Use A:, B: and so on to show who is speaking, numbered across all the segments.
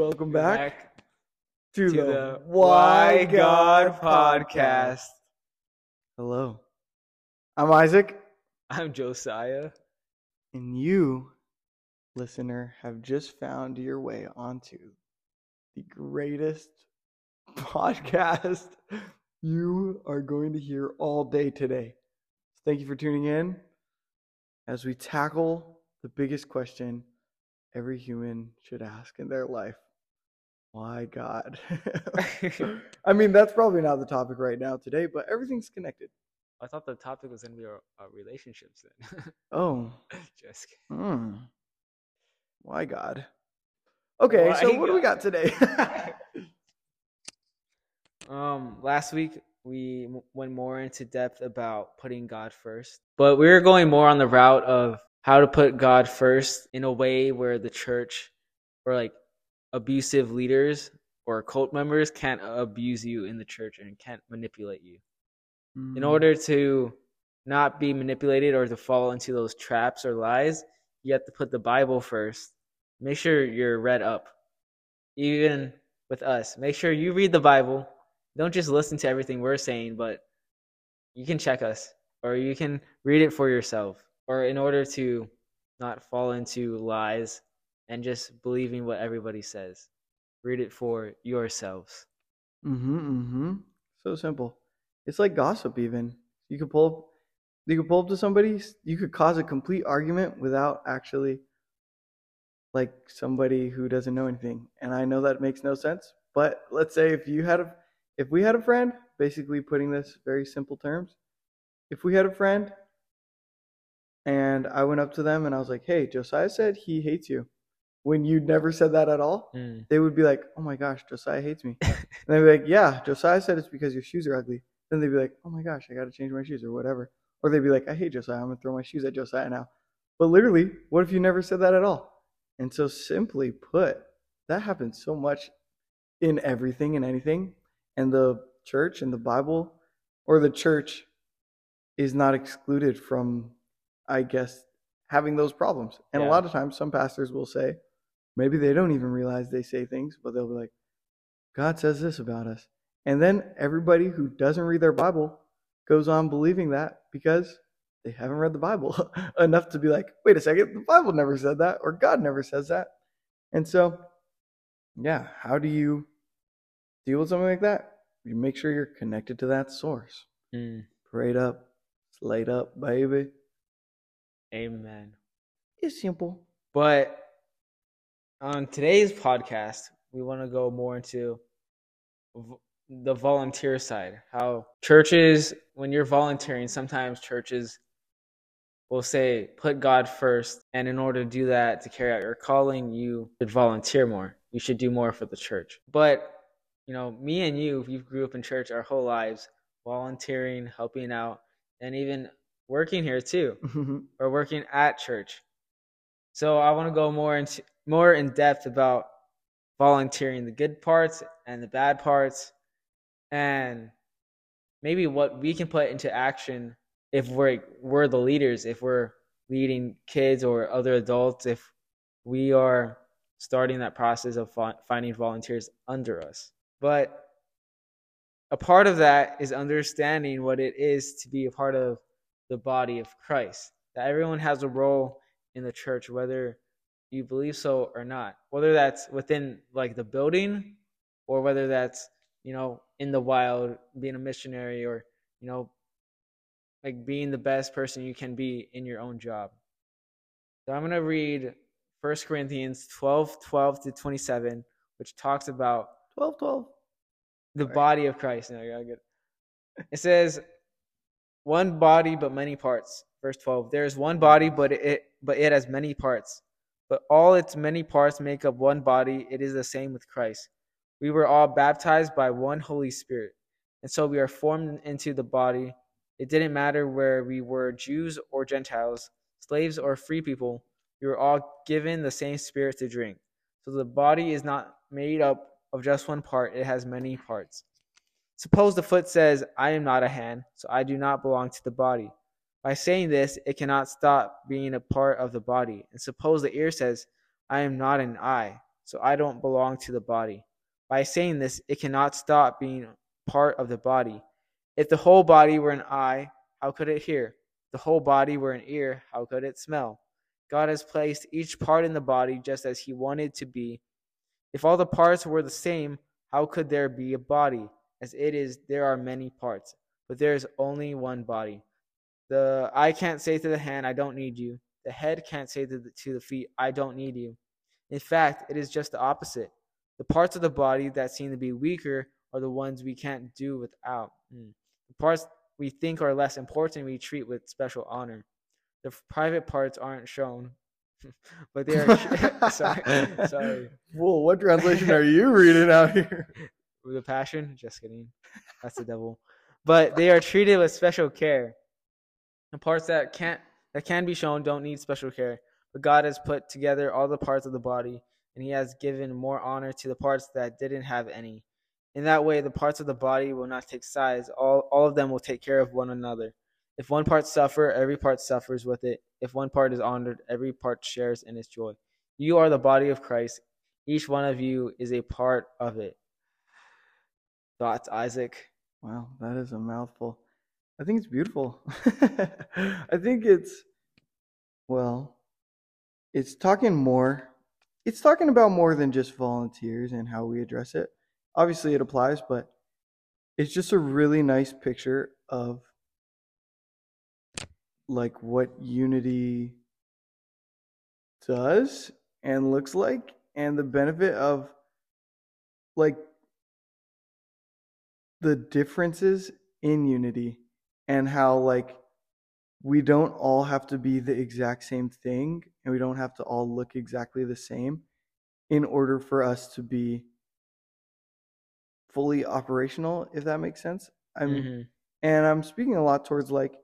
A: Welcome back, to,
B: to
A: the,
B: the
A: Why
B: Why
A: God
B: God
A: podcast.
B: podcast.
A: Hello, I'm Isaac,
B: I'm Josiah.
A: and you, listener, have just found your way onto the greatest podcast you are going to hear all day today. Thank you for tuning in as we tackle the biggest question every human should ask in their life. Why God? I mean, that's probably not the topic right now today, but everything's connected.
B: I thought the topic was going to be our, our relationships then.
A: Oh,
B: Just kidding.
A: hmm. Why God? Okay, so what do we got today?
B: Um, last week we went more into depth about putting God first, but we were going more on the route of how to put God first in a way where the church or like abusive leaders or cult members can't abuse you in the church and can't manipulate you.
A: Mm.
B: in order to not be manipulated or to fall into those traps or lies, you have to put the Bible first. Make sure you're read up. Even with us, make sure you read the Bible. Don't just listen to everything we're saying, but you can check us or you can read it for yourself. Or in order to not fall into lies and just believing what everybody says, read it for yourselves.
A: Mm-hmm, mm-hmm. So simple. It's like gossip even. You could pull up you could pull up to somebody, you could cause a complete argument without actually like somebody who doesn't know anything. And I know that makes no sense, but let's say if you had a if we had a friend, basically putting this very simple terms, if we had a friend and I went up to them and I was like, "Hey, Josiah said he hates you." When you never said that at all,
B: Mm.
A: they would be like, "Oh my gosh, Josiah hates me." and they'd be like, "Yeah, Josiah said it's because your shoes are ugly." Then they'd be like, "Oh my gosh, I got to change my shoes or whatever." Or they'd be like, "I hate Josiah. I'm gonna throw my shoes at Josiah now." But literally, what if you never said that at all? And so, simply put, that happens so much in everything and anything, and the church and the Bible, or the church, is not excluded from, I guess, having those problems. And a lot of times, some pastors will say, maybe they don't even realize they say things, but they'll be like, God says this about us. And then everybody who doesn't read their Bible goes on believing that because they haven't read the Bible enough to be like, wait a second, the Bible never said that, or God never says that. And so, yeah, how do you deal with something like that? You make sure you're connected to that source.
B: Mm.
A: Prayed up, slayed up, baby.
B: Amen.
A: It's simple.
B: But on today's podcast, we want to go more into the volunteer side. How churches, when you're volunteering, sometimes churches will say, put God first. And in order to do that, to carry out your calling, you should volunteer more. You should do more for the church. But, you know, me and you, we grew up in church our whole lives, volunteering, helping out, and even working here too or working at church. So I want to go more into more in depth about volunteering, the good parts and the bad parts, and maybe what we can put into action if we're we're the leaders, if we're leading kids or other adults, if we are starting that process of finding volunteers under us. But a part of that is understanding what it is to be a part of the body of Christ. That everyone has a role in the church, whether you believe so or not. Whether that's within like the building or whether that's, you know, in the wild, being a missionary or, you know, like being the best person you can be in your own job. So I'm gonna read 1 Corinthians 12, 12 to 27, which talks about
A: 12 12.
B: the body of Christ. No, you're good. It says, "One body, but many parts." Verse twelve. There is one body, but it but it has many parts. But all its many parts make up one body. It is the same with Christ. We were all baptized by one Holy Spirit, and so we are formed into the body. It didn't matter where we were, Jews or Gentiles, slaves or free people. We were all given the same Spirit to drink. So the body is not made up of just one part, it has many parts. Suppose the foot says, I am not a hand, so I do not belong to the body. By saying this, it cannot stop being a part of the body. And suppose the ear says, I am not an eye, so I don't belong to the body. By saying this, it cannot stop being part of the body. If the whole body were an eye, how could it hear? If the whole body were an ear, how could it smell? God has placed each part in the body just as He wanted to be. If all the parts were the same, how could there be a body? As it is, there are many parts, but there is only one body. The eye can't say to the hand, I don't need you. The head can't say to the, to the feet, I don't need you. In fact, it is just the opposite. The parts of the body that seem to be weaker are the ones we can't do without. Mm. The parts we think are less important we treat with special honor. The private parts aren't shown, but they are. sorry, sorry.
A: Whoa, what translation are you reading out here?
B: With the passion? Just kidding. That's the devil. But they are treated with special care. The parts that can't that can be shown don't need special care. But God has put together all the parts of the body, and He has given more honor to the parts that didn't have any. In that way, the parts of the body will not take sides. All, all of them will take care of one another. If one part suffer, every part suffers with it. If one part is honored, every part shares in its joy. You are the body of Christ. Each one of you is a part of it. Thoughts, Isaac?
A: Wow, that is a mouthful. I think it's beautiful. I think it's, well, it's talking more. It's talking about more than just volunteers and how we address it. Obviously, it applies, but it's just a really nice picture of like what unity does and looks like and the benefit of like the differences in unity and how like we don't all have to be the exact same thing and we don't have to all look exactly the same in order for us to be fully operational if that makes sense i'm
B: Mm-hmm.
A: and i'm speaking a lot towards like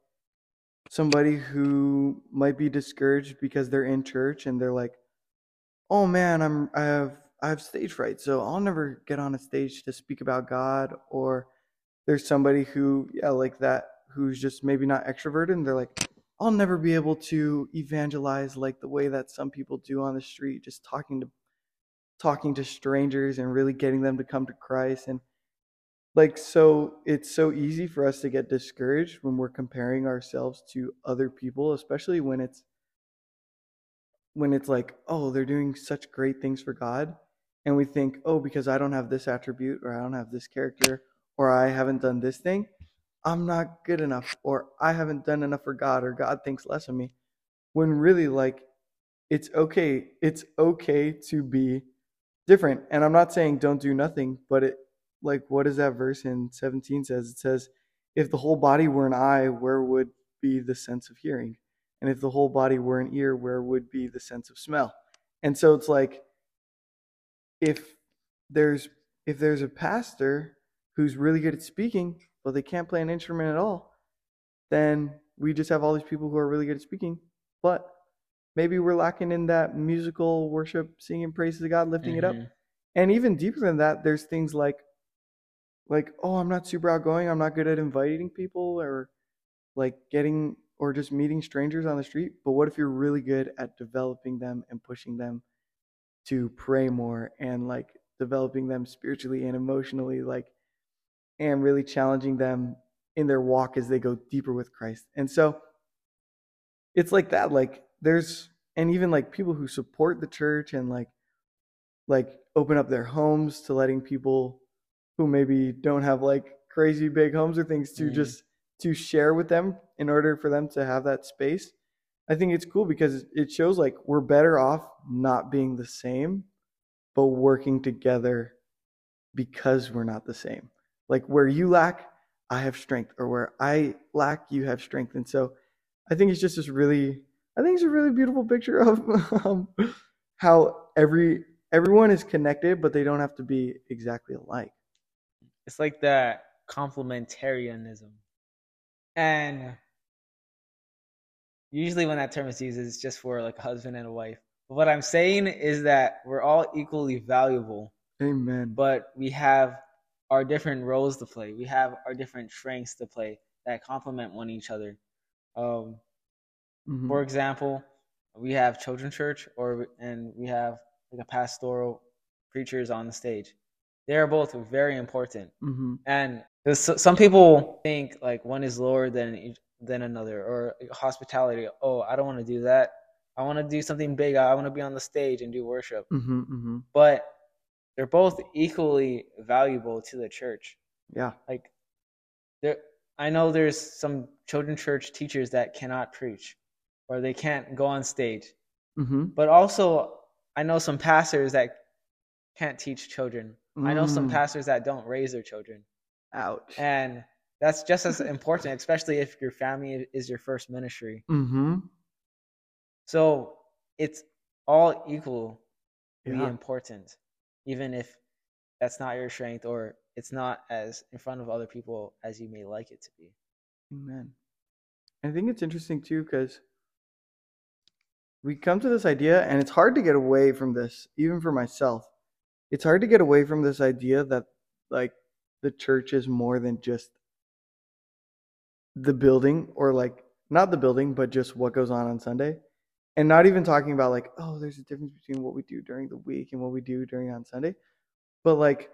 A: somebody who might be discouraged because they're in church and they're like oh man i'm i have i have stage fright so i'll never get on a stage to speak about god or there's somebody who yeah like that who's just maybe not extroverted and they're like i'll never be able to evangelize like the way that some people do on the street just talking to talking to strangers and really getting them to come to christ. And like so it's so easy for us to get discouraged when we're comparing ourselves to other people especially when it's when it's like oh they're doing such great things for god and we think oh because i don't have this attribute or i don't have this character or i haven't done this thing i'm not good enough or i haven't done enough for god or god thinks less of me when really like it's okay it's okay to be different. And i'm not saying don't do nothing but it like what does that verse in 17 says? It says if the whole body were an eye where would be the sense of hearing? And if the whole body were an ear where would be the sense of smell? And so it's like if there's if there's a pastor who's really good at speaking but they can't play an instrument at all then we just have all these people who are really good at speaking. But maybe we're lacking in that musical worship singing praises to god lifting it up.
B: Mhm.
A: and even deeper than that there's things like like oh i'm not super outgoing. I'm not good at inviting people or like getting or just meeting strangers on the street. But what if you're really good at developing them and pushing them to pray more and like developing them spiritually and emotionally? Like and really challenging them in their walk as they go deeper with christ and so it's like that like there's and even like people who support the church and like like open up their homes to letting people who maybe don't have like crazy big homes or things to
B: Mhm.
A: just to share with them in order for them to have that space i think it's cool because it shows like we're better off not being the same but working together because we're not the same like where you lack i have strength or where i lack you have strength and so i think it's just this really i think it's a really beautiful picture of um, how every everyone is connected but they don't have to be exactly alike
B: It's like that complementarianism. And usually when that term is used, it's just for like a husband and a wife. But what I'm saying is that we're all equally valuable,
A: amen
B: but we have our different roles to play. We have our different strengths to play that complement one each other. Um,
A: Mhm.
B: for example, we have children's church, or and we have like a pastoral preachers on the stage. They are both very important.
A: Mm-hmm.
B: And some people think like one is lower than than another, or hospitality. Oh, I don't want to do that. I want to do something big. I want to be on the stage and do worship.
A: Mm-hmm. Mm-hmm.
B: But they're both equally valuable to the church.
A: Yeah.
B: Like there, I know there's some children church teachers that cannot preach, or they can't go on stage.
A: Mm-hmm.
B: But also, I know some pastors that can't teach children. I know some
A: Mm.
B: pastors that don't raise their children.
A: Ouch.
B: And that's just as important, especially if your family is your first ministry.
A: mm-hmm.
B: So it's all equal to be
A: Yeah.
B: important, even if that's not your strength or it's not as in front of other people as you may like it to be.
A: Amen. I think it's interesting too because we come to this idea, and it's hard to get away from this, even for myself. It's hard to get away from this idea that, like, the church is more than just the building, or like, not the building, but just what goes on on Sunday. And not even talking about, like, oh, there's a difference between what we do during the week and what we do during on Sunday, but like,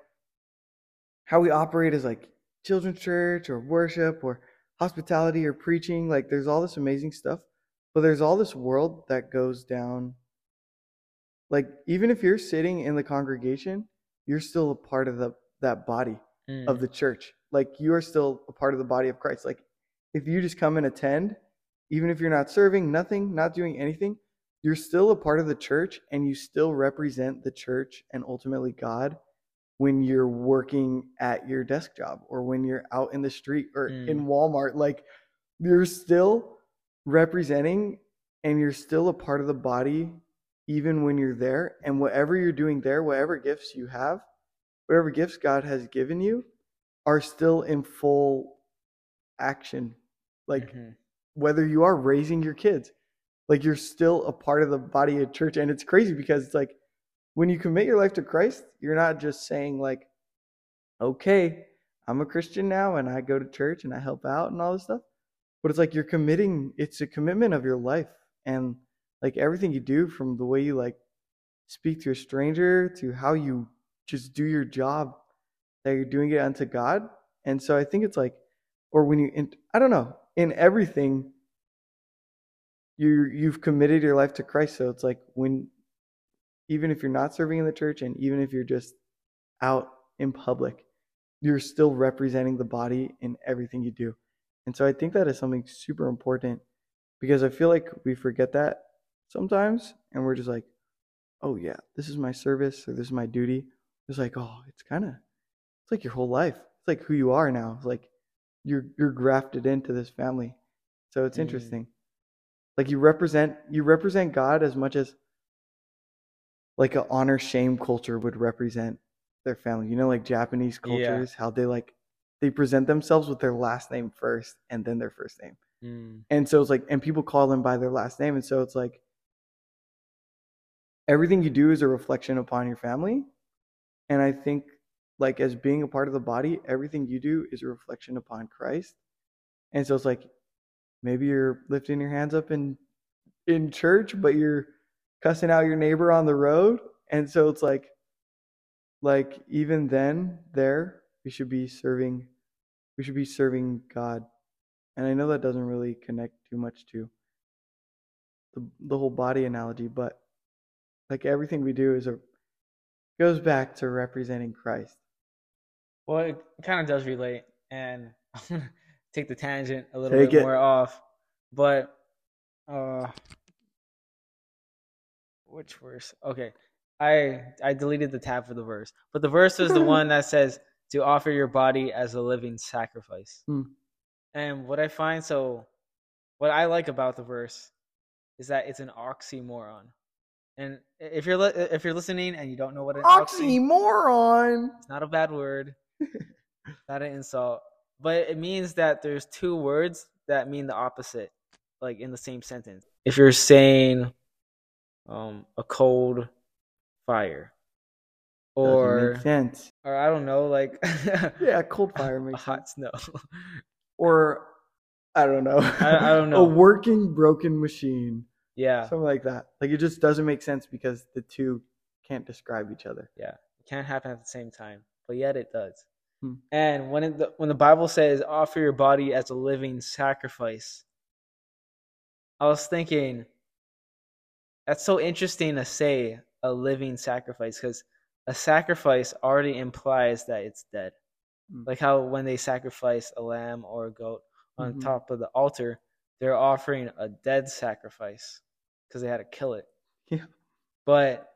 A: how we operate as like children's church or worship or hospitality or preaching. Like there's all this amazing stuff, but there's all this world that goes down. Like even if you're sitting in the congregation, you're still a part of the that body
B: Mm.
A: of the church. Like you are still a part of the body of Christ. Like if you just come and attend, even if you're not serving, nothing, not doing anything, you're still a part of the church and you still represent the church and ultimately God when you're working at your desk job or when you're out in the street or in Walmart. Like you're still representing and you're still a part of the body even when you're there. And whatever you're doing there, whatever gifts you have, whatever gifts God has given you are still in full action. Like
B: Mhm.
A: Whether you are raising your kids, like you're still a part of the body of church. And it's crazy because it's like when you commit your life to Christ, you're not just saying like, okay, I'm a Christian now and I go to church and I help out and all this stuff. But it's like you're committing, it's a commitment of your life. And like everything you do from the way you like speak to a stranger to how you just do your job, that you're doing it unto God. And so I think it's like, or when you, I don't know, in everything, you you've committed your life to Christ. So it's like when, even if you're not serving in the church, and even if you're just out in public, you're still representing the body in everything you do. And so I think that is something super important because I feel like we forget that sometimes, and we're just like, oh yeah, this is my service or this is my duty. It's like, oh, it's kind of, it's like your whole life. It's like who you are now. It's like you're you're grafted into this family. So it's
B: Mm.
A: interesting. Like you represent you represent God as much as like a honor shame culture would represent their family. You know, like Japanese
B: Yeah.
A: cultures, how they like they present themselves with their last name first and then their first name.
B: Mm.
A: And so it's like, and people call them by their last name. And so it's like, everything you do is a reflection upon your family. And I think, like, as being a part of the body, everything you do is a reflection upon Christ. And so it's like, maybe you're lifting your hands up in in church, but you're cussing out your neighbor on the road. And so it's like, like even then, there we should be serving, we should be serving God. And I know that doesn't really connect too much to the the whole body analogy, but like everything we do is a goes back to representing Christ.
B: Well, it kind of does relate, and take the tangent a little
A: Take
B: bit
A: it.
B: more off. But, uh, which verse? Okay, I I deleted the tab for the verse, but the verse is the one that says to offer your body as a living sacrifice.
A: Hmm.
B: And what I find so, what I like about the verse is that it's an oxymoron. And if you're li- if you're listening and you don't know what an oxy
A: Oxymoron.
B: it's not a bad word. not an insult. But it means that there's two words that mean the opposite, like in the same sentence. If you're saying um a cold fire. Or
A: sense.
B: or I don't know, like
A: Yeah, cold fire
B: a
A: makes sense.
B: hot snow.
A: Or I don't know.
B: I- I don't know.
A: a working broken machine.
B: yeah.
A: Something like that. Like it just doesn't make sense because the two can't describe each other.
B: Yeah, it can't happen at the same time, but yet it does.
A: Hmm.
B: And when it, the, when the Bible says offer your body as a living sacrifice, I was thinking that's so interesting to say a living sacrifice because a sacrifice already implies that it's dead.
A: Mm.
B: Like how when they sacrifice a lamb or a goat on
A: Mhm.
B: top of the altar, they're offering a dead sacrifice because they had to kill it.
A: Yeah.
B: But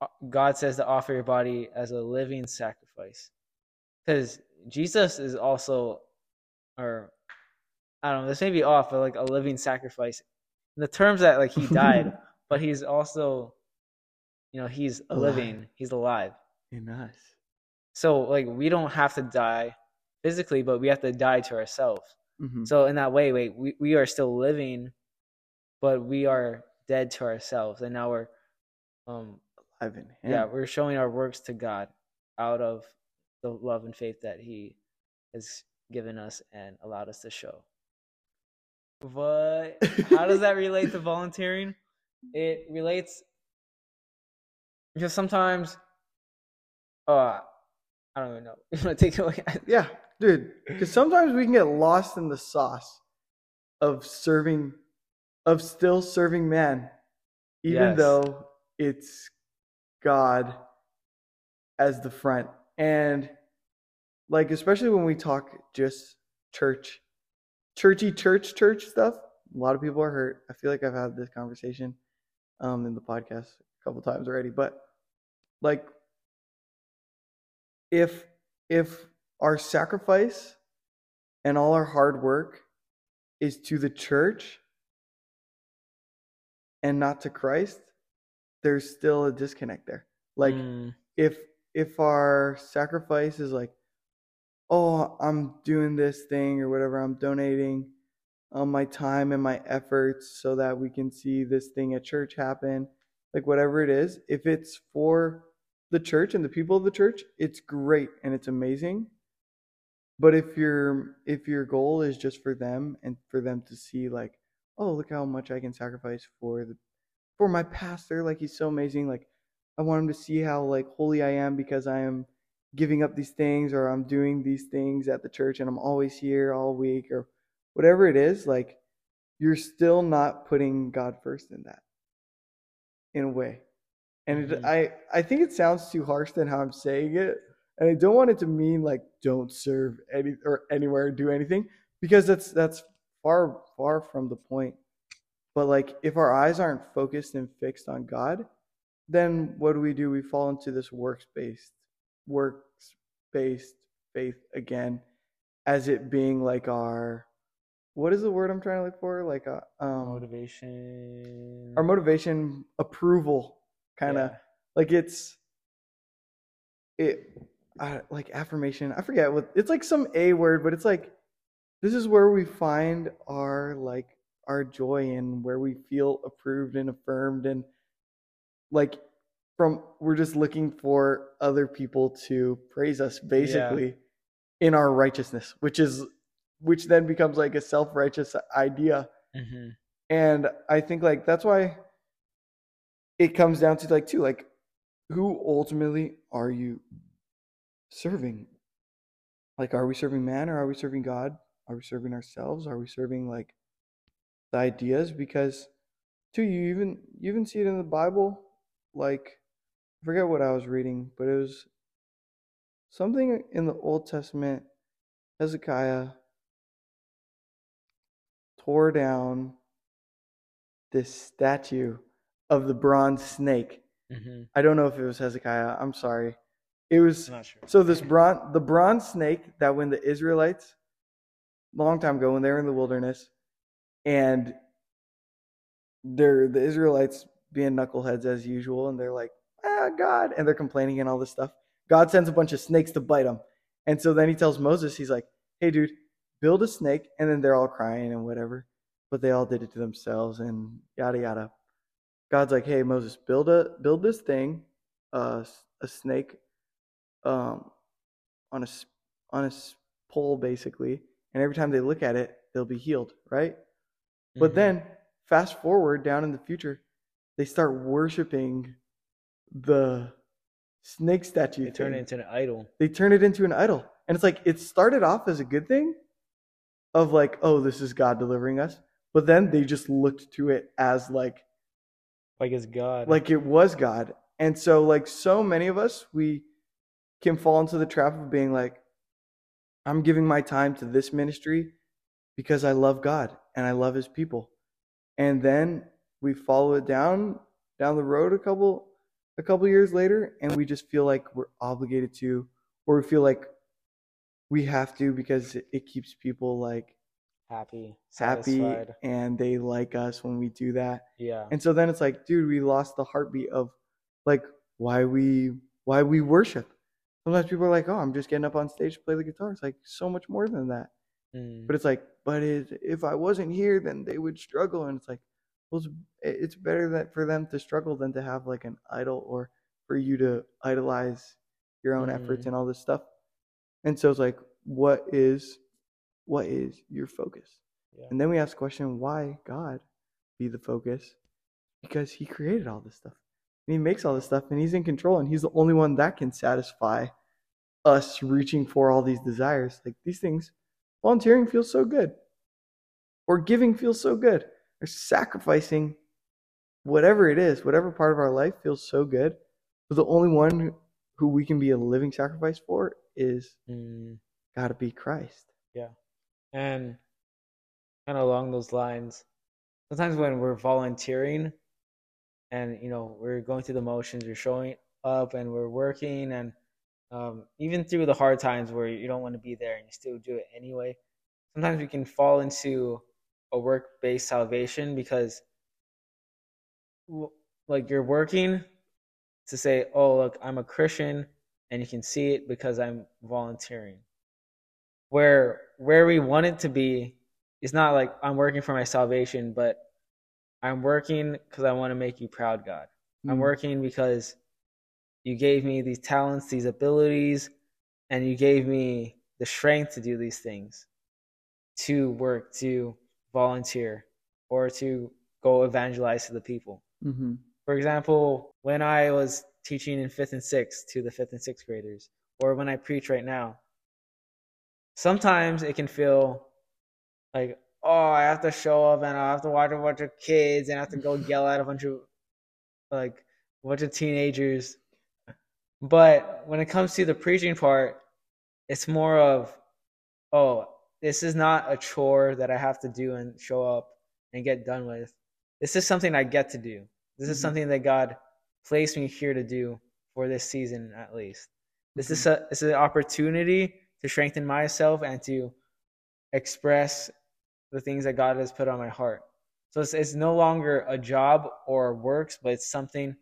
B: uh, God says to offer your body as a living sacrifice. Because Jesus is also, or I don't know, this may be off, but like a living sacrifice. In the terms that like he died, but he's also, you know, he's
A: Alive.
B: living, he's alive.
A: Yeah, nice.
B: So like we don't have to die physically, but we have to die to ourselves.
A: Mhm.
B: So in that way, wait, we, we are still living, but we are dead to ourselves, and now we're, um,
A: Alive in him.
B: yeah, we're showing our works to God out of the love and faith that He has given us and allowed us to show. But how does that relate to volunteering? It relates because sometimes, uh, I don't even know. You want to take it away?
A: Yeah, dude. Because sometimes we can get lost in the sauce of serving, of still serving man, even
B: Yes.
A: though it's God as the front. And like, especially when we talk just church, churchy church, church stuff, a lot of people are hurt. I feel like I've had this conversation um, in the podcast a couple times already, but like, if if our sacrifice and all our hard work is to the church and not to Christ, there's still a disconnect there. Like
B: Mm,
A: if if our sacrifice is like, oh, I'm doing this thing or whatever, I'm donating um, my time and my efforts so that we can see this thing at church happen, like whatever it is, if it's for the church and the people of the church, it's great and it's amazing. But if your if your goal is just for them and for them to see like, oh, look how much I can sacrifice for the for my pastor, like he's so amazing, like I want him to see how like holy I am because I am giving up these things or I'm doing these things at the church and I'm always here all week or whatever it is, like you're still not putting God first in that. In a way. And it,
B: Mhm.
A: I I think it sounds too harsh than how I'm saying it. And I don't want it to mean like don't serve any or anywhere do anything because that's that's far far from the point. But like if our eyes aren't focused and fixed on God, then what do we do? We fall into this works based works based faith again as it being like our what is the word I'm trying to look for? Like a um
B: motivation.
A: our motivation approval kind of
B: Yeah.
A: like it's it uh, like affirmation i forget what it's like some a word but it's like this is where we find our like our joy and where we feel approved and affirmed and like from we're just looking for other people to praise us basically in our righteousness which is which then becomes like a self-righteous idea
B: Mhm.
A: and I think like that's why it comes down to like too like who ultimately are you serving? Like are we serving man or are we serving God? Are we serving ourselves? Are we serving like the ideas? Because too you even you even see it in the Bible like I forget what I was reading, but it was something in the Old Testament Hezekiah tore down this statue of the bronze snake.
B: Mhm.
A: I don't know if it was Hezekiah. I'm sorry. It was
B: sure.
A: so this bronze the bronze snake that when the Israelites a long time ago when they were in the wilderness and they're the Israelites being knuckleheads as usual and they're like, "Ah, God," and they're complaining and all this stuff. God sends a bunch of snakes to bite them. And so then he tells Moses, he's like, "Hey dude, build a snake." And then they're all crying and whatever, but they all did it to themselves and yada yada. God's like, "Hey Moses, build a build this thing, uh, a snake, um, on a on a pole basically, and every time they look at it, they'll be healed, right?" But
B: Mhm.
A: then fast forward down in the future, they start worshiping the snake statue
B: They turn
A: thing.
B: it into an idol.
A: they turn it into an idol. And it's like it started off as a good thing of like, oh, this is God delivering us. But then they just looked to it as like
B: Like it's God.
A: like it was God. And so like so many of us we can fall into the trap of being like I'm giving my time to this ministry because I love God and I love his people. And then we follow it down down the road a couple a couple years later and we just feel like we're obligated to or we feel like we have to because it, it keeps people like
B: happy,
A: happy
B: satisfied.
A: and they like us when we do that.
B: Yeah.
A: And so then it's like, dude, we lost the heartbeat of like why we why we worship. Sometimes people are like, oh, I'm just getting up on stage to play the guitar. It's like so much more than that.
B: Mm.
A: But it's like, but it, if I wasn't here, then they would struggle. And it's like, well, it's, it's better that for them to struggle than to have like an idol or for you to idolize your own efforts
B: Mhm.
A: and all this stuff. And so it's like, what is what is your focus?
B: Yeah.
A: And then we ask the question, why God be the focus? Because he created all this stuff. And he makes all this stuff and he's in control and he's the only one that can satisfy us reaching for all these desires. Like these things, volunteering feels so good. Or giving feels so good. Sacrificing whatever it is, whatever part of our life feels so good. But the only one who we can be a living sacrifice for is
B: Mm.
A: gotta be Christ. Yeah.
B: And kind of along those lines, sometimes when we're volunteering and you know we're going through the motions, we're showing up and we're working, and um, even through the hard times where you don't want to be there and you still do it anyway, sometimes we can fall into a work-based salvation because, like, you're working to say, "Oh, look, I'm a Christian," and you can see it because I'm volunteering where where we want it to be is not like I'm working for my salvation, but I'm working because I want to make you proud, God. I'm
A: Mm.
B: working because you gave me these talents, these abilities, and you gave me the strength to do these things, to work, to volunteer, or to go evangelize to the people.
A: Mm-hmm.
B: For example, when I was teaching in fifth and sixth to the fifth and sixth graders, or when I preach right now, sometimes it can feel like, oh, I have to show up and I have to watch a bunch of kids and I have to go yell at a bunch of like a bunch of teenagers. But when it comes to the preaching part, it's more of, oh, this is not a chore that I have to do and show up and get done with. This is something I get to do. This is
A: Mhm.
B: something that God placed me here to do for this season at least. This is a this is an opportunity to strengthen myself and to express the things that God has put on my heart. So it's, it's no longer a job or works, but it's something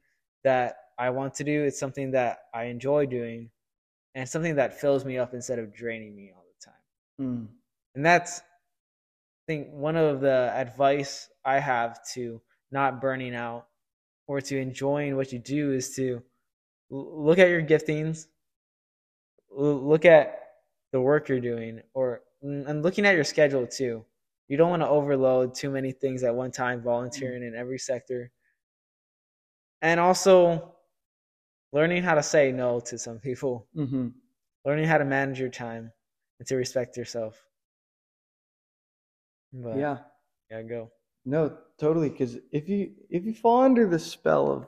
B: that I want to do. It's something that I enjoy doing, and something that fills me up instead of draining me all the time.
A: Mm.
B: And that's, I think, one of the advice I have to not burning out or to enjoying what you do is to look at your giftings, look at the work you're doing, or and looking at your schedule too. You don't want to overload too many things at one time, volunteering in every sector. And also learning how to say no to some people,
A: Mm-hmm.
B: learning how to manage your time and to respect yourself. But,
A: Yeah.
B: yeah, go.
A: No, totally. Because if you if you fall under the spell of,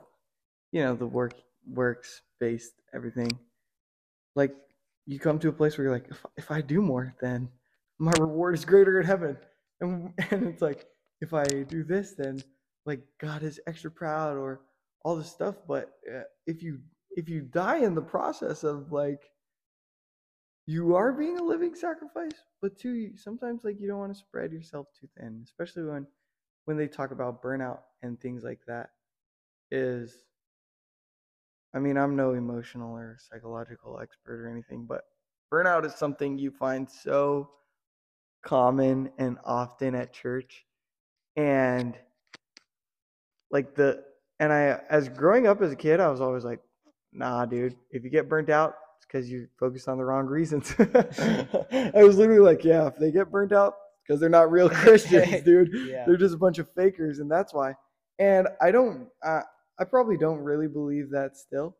A: you know, the work works based everything, like you come to a place where you're like, if if I do more, then my reward is greater in heaven, and and it's like if I do this, then like God is extra proud or all this stuff. But uh, if you if you die in the process of like you are being a living sacrifice but two sometimes like you don't want to spread yourself too thin especially when when they talk about burnout and things like that is i mean i'm no emotional or psychological expert or anything but burnout is something you find so common and often at church and like the and i as growing up as a kid i was always like nah dude if you get burnt out it's because you focused on the wrong reasons i was literally like yeah if they get burnt out because they're not real christians dude
B: Yeah.
A: they're just a bunch of fakers and that's why and i don't uh, i probably don't really believe that still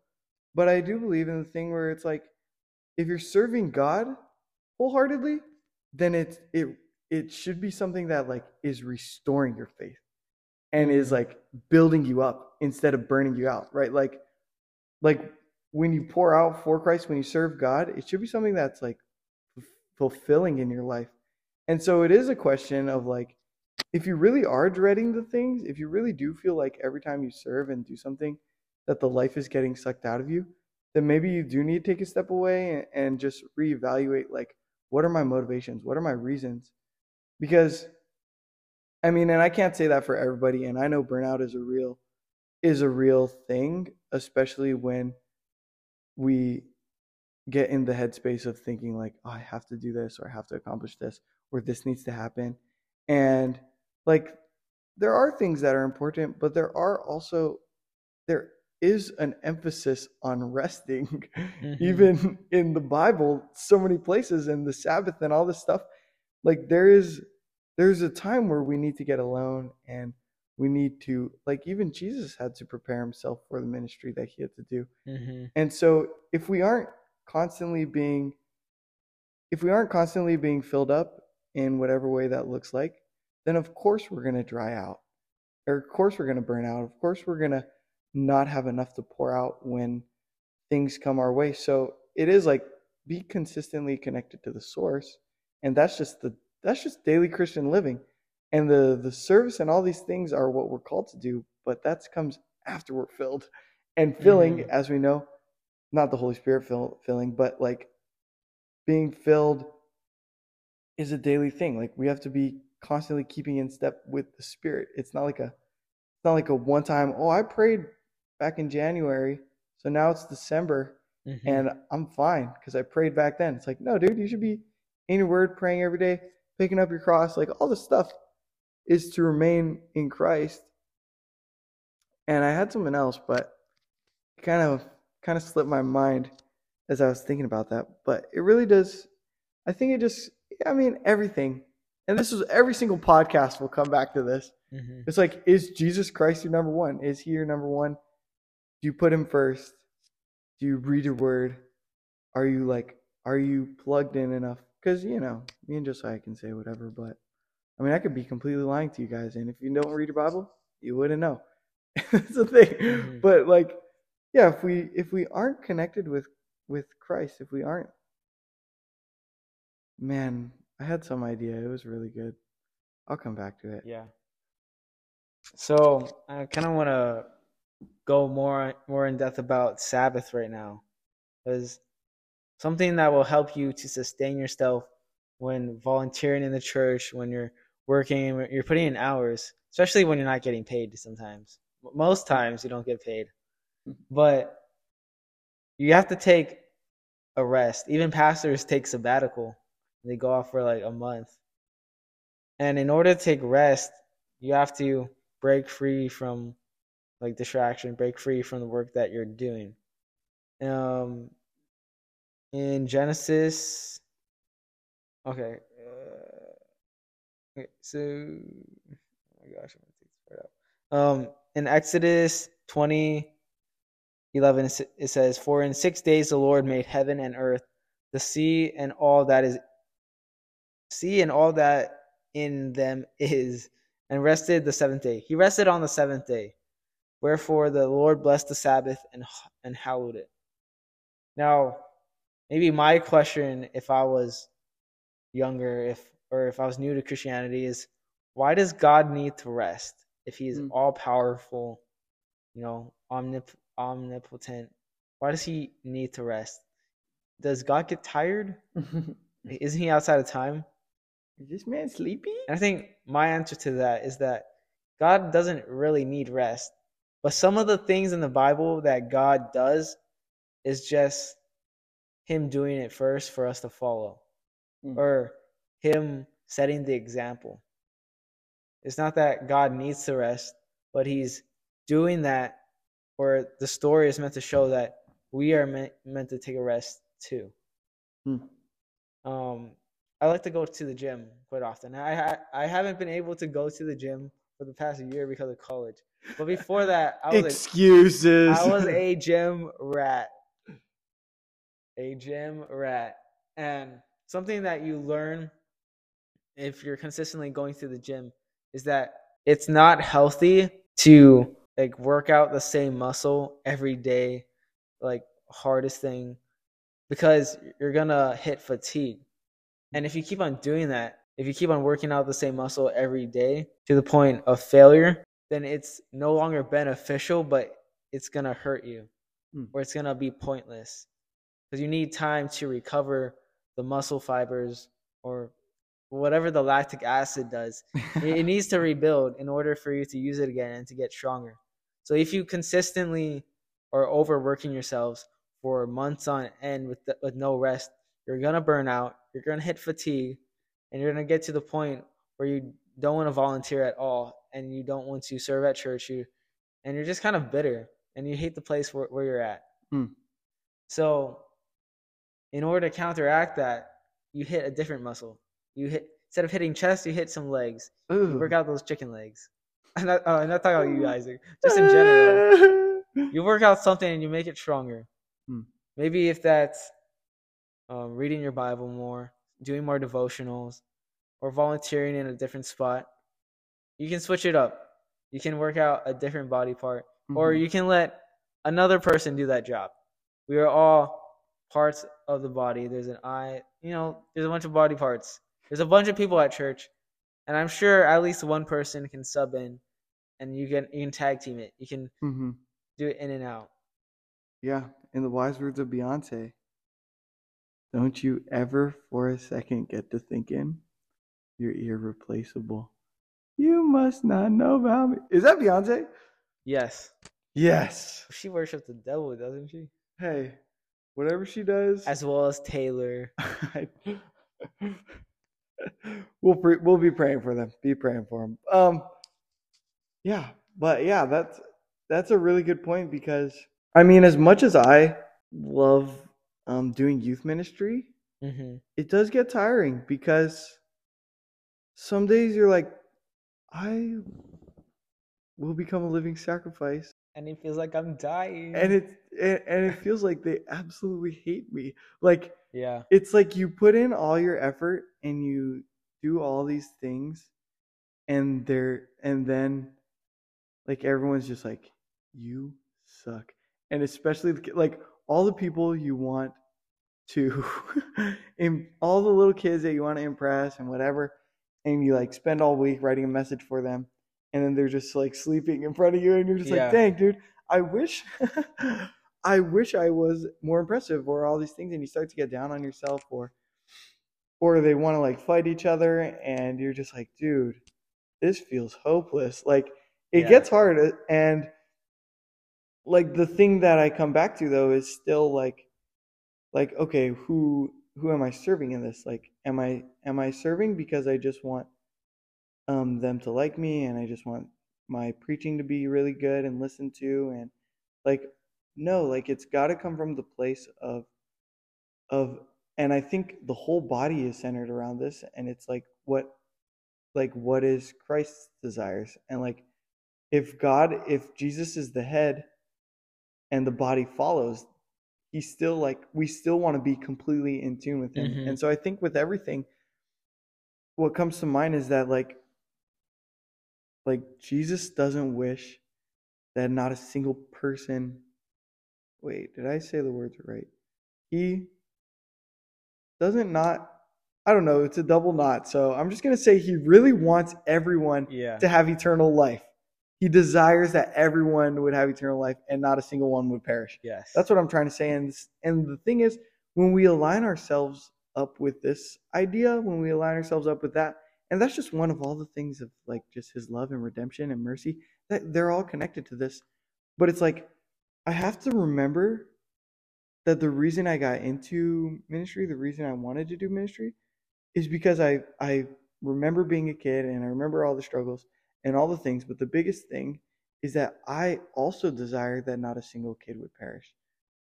A: but I do believe in the thing where it's like if you're serving God wholeheartedly, then it's it it should be something that like is restoring your faith and is like building you up instead of burning you out, right? Like like when you pour out for Christ, when you serve God, it should be something that's like fulfilling in your life. And so it is a question of like if you really are dreading the things, if you really do feel like every time you serve and do something that the life is getting sucked out of you, then maybe you do need to take a step away and just reevaluate like what are my motivations? What are my reasons? Because I mean, and I can't say that for everybody and I know burnout is a real is a real thing, especially when we get in the headspace of thinking like, oh, I have to do this or I have to accomplish this or this needs to happen. And like there are things that are important, but there are also there is an emphasis on resting mm-hmm. even in the bible so many places and the sabbath and all this stuff like there is there's a time where we need to get alone and we need to like even jesus had to prepare himself for the ministry that he had to do. Mm-hmm. and so if we aren't constantly being if we aren't constantly being filled up in whatever way that looks like then of course we're going to dry out. Or of course we're going to burn out. Of course we're going to not have enough to pour out when things come our way. So it is like be consistently connected to the source. And that's just the that's just daily christian living and the the service and all these things are what we're called to do but that comes after we're filled. And filling mm-hmm. as we know not the holy spirit fill, filling but like being filled is a daily thing. Like we have to be constantly keeping in step with the spirit. It's not like a it's not like a one time oh i prayed back in january so now it's december mm-hmm. and i'm fine because i prayed back then. It's like no dude you should be in your word praying every day picking up your cross like all this stuff is to remain in Christ. And I had something else, but it kind of kind of slipped my mind as I was thinking about that. But it really does. I think it just. I mean, everything. And this is every single podcast will come back to this. Mm-hmm. It's like, is Jesus Christ your number one? Is he your number one? Do you put him first? Do you read your word? Are you like, are you plugged in enough? Because you know, me and Josiah can say whatever, but I mean, I could be completely lying to you guys, and if you don't read your Bible, you wouldn't know. That's the thing. Mm-hmm. But like, yeah, if we if we aren't connected with with Christ, if we aren't, man, I had some idea. It was really good. I'll come back to it.
B: Yeah. So I kind of want to go more more in depth about Sabbath right now, because something that will help you to sustain yourself when volunteering in the church, when you're working, you're putting in hours, especially when you're not getting paid sometimes. Most times you don't get paid. But you have to take a rest. Even pastors take sabbatical. They go off for like a month. And in order to take rest, you have to break free from like distraction, break free from the work that you're doing. Um in Genesis okay, Okay, so oh my gosh, I'm gonna take this part out. Um, in Exodus 20, 11, it says, For in six days the Lord made heaven and earth, the sea and all that is sea and all that in them is, and rested the seventh day. He rested on the seventh day. Wherefore the Lord blessed the Sabbath and and hallowed it. Now, maybe my question, if I was younger, if or if I was new to Christianity is why does God need to rest if he's mm. all powerful, you know, omnip- omnipotent? Why does he need to rest? Does God get tired? Isn't he outside of time?
A: Is this man sleepy?
B: And I think my answer to that is that God doesn't really need rest. But some of the things in the Bible that God does is just him doing it first for us to follow. Mm. Or him setting the example. It's not that God needs to rest, but he's doing that, or the story is meant to show that we are meant, meant to take a rest too. Hmm. Um, I like to go to the gym quite often. I, I haven't been able to go to the gym for the past year because of college. But before that, I was
A: excuses.
B: A, I was a gym rat. a gym rat. And something that you learn if you're consistently going to the gym is that it's not healthy to like work out the same muscle every day, like hardest thing, because you're gonna hit fatigue. And if you keep on doing that, if you keep on working out the same muscle every day to the point of failure, then it's no longer beneficial, but it's gonna hurt you,
A: Hmm.
B: or it's gonna be pointless because you need time to recover the muscle fibers or whatever the lactic acid does. it, needs to rebuild in order for you to use it again and to get stronger. So if you consistently are overworking yourselves for months on end with the, with no rest, you're gonna burn out. You're gonna hit fatigue, and you're gonna get to the point where you don't want to volunteer at all, and you don't want to serve at church. You and you're just kind of bitter, and you hate the place where, where you're at.
A: Hmm.
B: So, in order to counteract that, you hit a different muscle. You hit instead of hitting chest, you hit some legs. You work out those chicken legs. I'm not, I'm not talking about you, Isaac. Just in general, you work out something and you make it stronger.
A: Hmm.
B: Maybe if that's um, reading your Bible more, doing more devotionals, or volunteering in a different spot, you can switch it up. You can work out a different body part, or
A: Mhm.
B: you can let another person do that job. We are all parts of the body. There's an eye, you know, there's a bunch of body parts. There's a bunch of people at church, and I'm sure at least one person can sub in, and you can you can tag team it. You can
A: Mhm.
B: do it in and out.
A: Yeah, in the wise words of Beyonce, don't you ever for a second get to thinking you're irreplaceable. You must not know about me. Is that Beyonce?
B: Yes,
A: Yes.
B: she worships the devil, doesn't she?
A: Hey, whatever she does,
B: As well as Taylor.
A: we'll pre- we'll be praying for them. Be praying for them. Um, yeah, but yeah, that's that's a really good point because I mean, as much as I love um doing youth ministry,
B: hmm
A: it does get tiring because some days you're like, I will become a living sacrifice,
B: And it feels like I'm dying.
A: and it and, it feels like they absolutely hate me. Like
B: yeah,
A: it's like you put in all your effort and you do all these things and they're and then like everyone's just like you suck and especially like all the people you want to in all the little kids that you want to impress and whatever and you like spend all week writing a message for them and then they're just like sleeping in front of you and you're just
B: Yeah.
A: like dang dude i wish i wish i was more impressive or all these things and you start to get down on yourself or or they want to like fight each other and you're just like dude this feels hopeless like it
B: Yeah.
A: gets hard and like the thing that i come back to though is still like like okay who who am i serving in this like am i am i serving because i just want um them to like me and i just want my preaching to be really good and listened to and like no like it's got to come from the place of of and i think the whole body is centered around this and it's like what like what is christ's desires and like if god if jesus is the head and the body follows he's still like we still want to be completely in tune with him
B: Mhm.
A: and so i think with everything what comes to mind is that like like jesus doesn't wish that not a single person wait did i say the words right he doesn't not i don't know it's a double knot so i'm just going to say he really wants everyone
B: yeah,
A: to have eternal life he desires that everyone would have eternal life and not a single one would perish
B: yes.
A: that's what I'm trying to say. And and the thing is, when we align ourselves up with this idea, when we align ourselves up with that, and that's just one of all the things of like just His love and redemption and mercy. That they're all connected to this. But it's like I have to remember that the reason I got into ministry, the reason I wanted to do ministry, is because I I remember being a kid and I remember all the struggles and all the things. But the biggest thing is that I also desire that not a single kid would perish.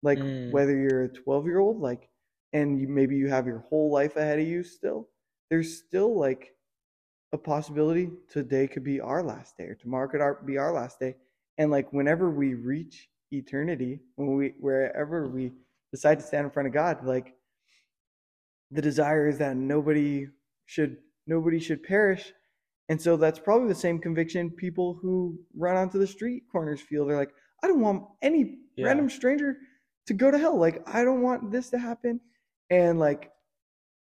A: Like
B: Mm.
A: whether you're a 12 year old, like, and you, maybe you have your whole life ahead of you still, there's still like a possibility today could be our last day or tomorrow could our, be our last day. And like whenever we reach eternity, when we, wherever we decide to stand in front of God, like the desire is that nobody should nobody should perish. And so that's probably the same conviction people who run onto the street corners feel. They're like, I don't want any
B: Yeah.
A: random stranger to go to hell. Like, I don't want this to happen. And like,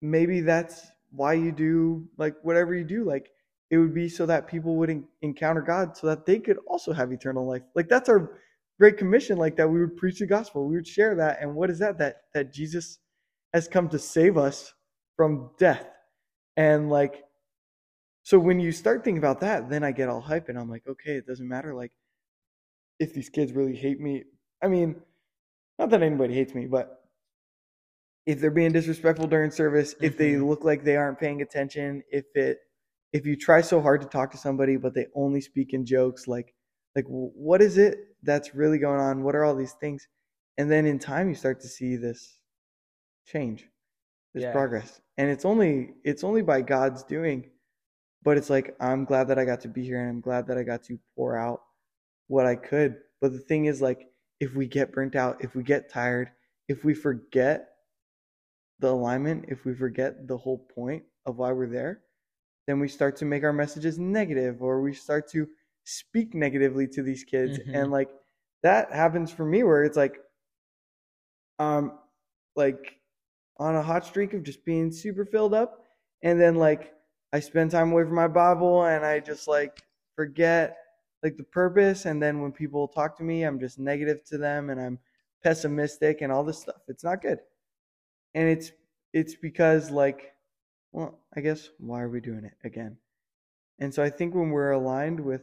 A: maybe that's why you do like whatever you do. Like, it would be so that people would en- encounter God so that they could also have eternal life. Like, that's our great commission. Like, that we would preach the gospel, we would share that. And what is that? That, that Jesus has come to save us from death. And like, so when you start thinking about that, then I get all hype and I'm like, okay, it doesn't matter. Like, if these kids really hate me, I mean, not that anybody hates me, but if they're being disrespectful during service, if they
B: Mhm.
A: look like they aren't paying attention, if it, if you try so hard to talk to somebody but they only speak in jokes, like, like what is it that's really going on? What are all these things? And then in time, you start to see this change, this
B: Yeah.
A: progress, and it's only it's only by God's doing. But it's like I'm glad that I got to be here, and I'm glad that I got to pour out what I could. But the thing is, like, if we get burnt out, if we get tired, if we forget the alignment, if we forget the whole point of why we're there, then we start to make our messages negative or we start to speak negatively to these kids.
B: Mhm.
A: And like that happens for me where it's like, um, like on a hot streak of just being super filled up. And then like I spend time away from my Bible and I just like forget like the purpose. And then when people talk to me, I'm just negative to them and I'm pessimistic and all this stuff. It's not good. And it's it's because like well, I guess why are we doing it again? And so I think when we're aligned with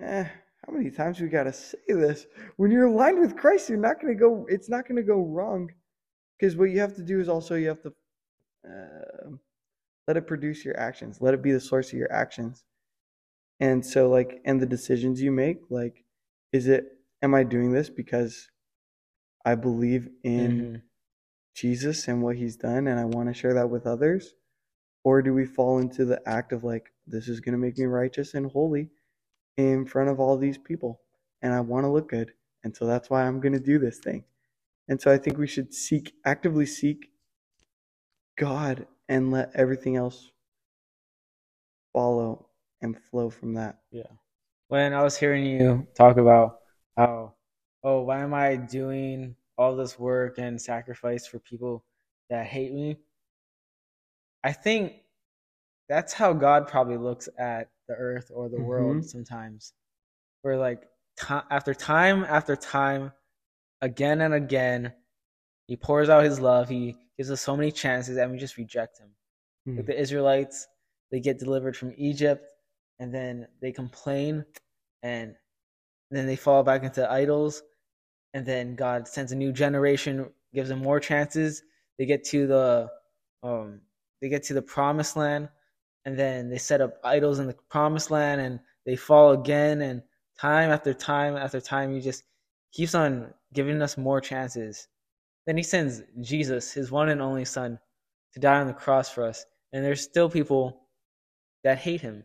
A: eh, how many times we gotta say this? When you're aligned with Christ, you're not gonna go it's not gonna go wrong. Because what you have to do is also you have to uh, let it produce your actions. Let it be the source of your actions. And so like and the decisions you make, like, is it am I doing this because I believe in
B: Mhm.
A: Jesus and what he's done and I want to share that with others? Or do we fall into the act of like, this is going to make me righteous and holy in front of all these people and I want to look good. And so that's why I'm going to do this thing. And so I think we should seek, actively seek God and let everything else follow and flow from that.
B: Yeah. When I was hearing you talk about how, oh, why am I doing all this work and sacrifice for people that hate me? I think that's how God probably looks at the earth or the world
A: Mhm.
B: sometimes. Where like ti after time after time, again and again, he pours out his love. He gives us so many chances and we just reject him
A: Hmm.
B: like the Israelites, they get delivered from Egypt and then they complain and then they fall back into idols and then God sends a new generation, gives them more chances. They get to the um they get to the promised land and then they set up idols in the promised land and they fall again and time after time after time he just keeps on giving us more chances. Then he sends Jesus, his one and only son, to die on the cross for us. And there's still people that hate him.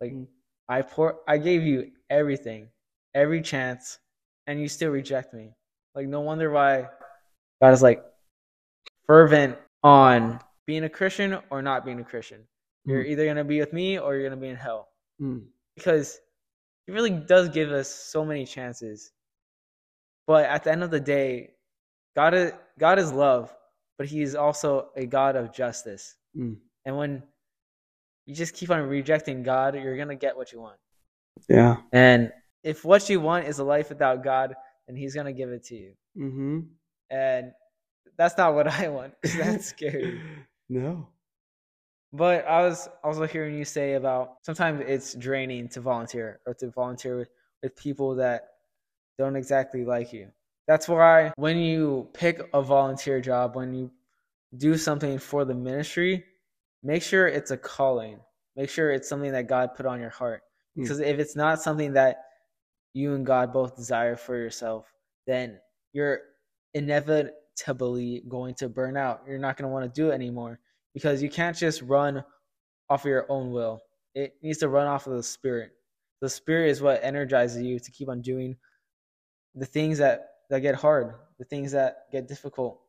B: Like
A: Mm.
B: I pour I gave you everything, every chance, and you still reject me. Like no wonder why God is like fervent on being a Christian or not being a Christian. You're
A: Mm.
B: either gonna be with me or you're gonna be in hell.
A: Hmm.
B: Because he really does give us so many chances. But at the end of the day, God is God is love, but he is also a God of justice.
A: Hmm.
B: And when you just keep on rejecting God, you're going to get what you want.
A: Yeah.
B: And if what you want is a life without God, then He's going to give it to you.
A: Mm-hmm.
B: And that's not what I want. That's scary.
A: No.
B: But I was also hearing you say about sometimes it's draining to volunteer or to volunteer with, with people that don't exactly like you. That's why when you pick a volunteer job, when you do something for the ministry, make sure it's a calling. Make sure it's something that God put on your heart.
A: Mm.
B: Because if it's not something that you and God both desire for yourself, then you're inevitably going to burn out. You're not going to want to do it anymore because you can't just run off of your own will. It needs to run off of the spirit. The spirit is what energizes you to keep on doing the things that that get hard, the things that get difficult.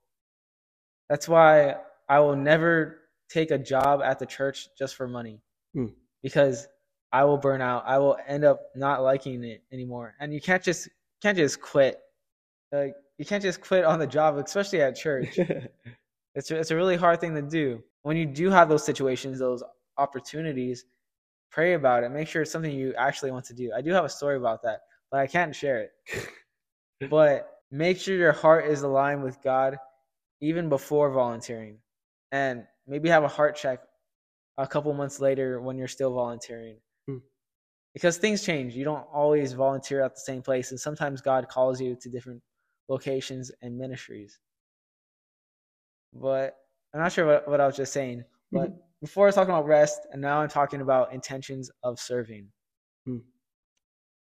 B: That's why I will never take a job at the church just for money.
A: Hmm.
B: Because I will burn out. I will end up not liking it anymore. And you can't just can't just quit. Like you can't just quit on the job, especially at church. it's it's a really hard thing to do. When you do have those situations, those opportunities, pray about it. Make sure it's something you actually want to do. I do have a story about that, but I can't share it. but make sure your heart is aligned with God even before volunteering. And maybe have a heart check a couple months later when you're still volunteering.
A: Hmm.
B: Because things change. You don't always volunteer at the same place, and sometimes God calls you to different locations and ministries. But I'm not sure what, what I was just saying. But
A: Mhm.
B: before I was talking about rest, and now I'm talking about intentions of serving.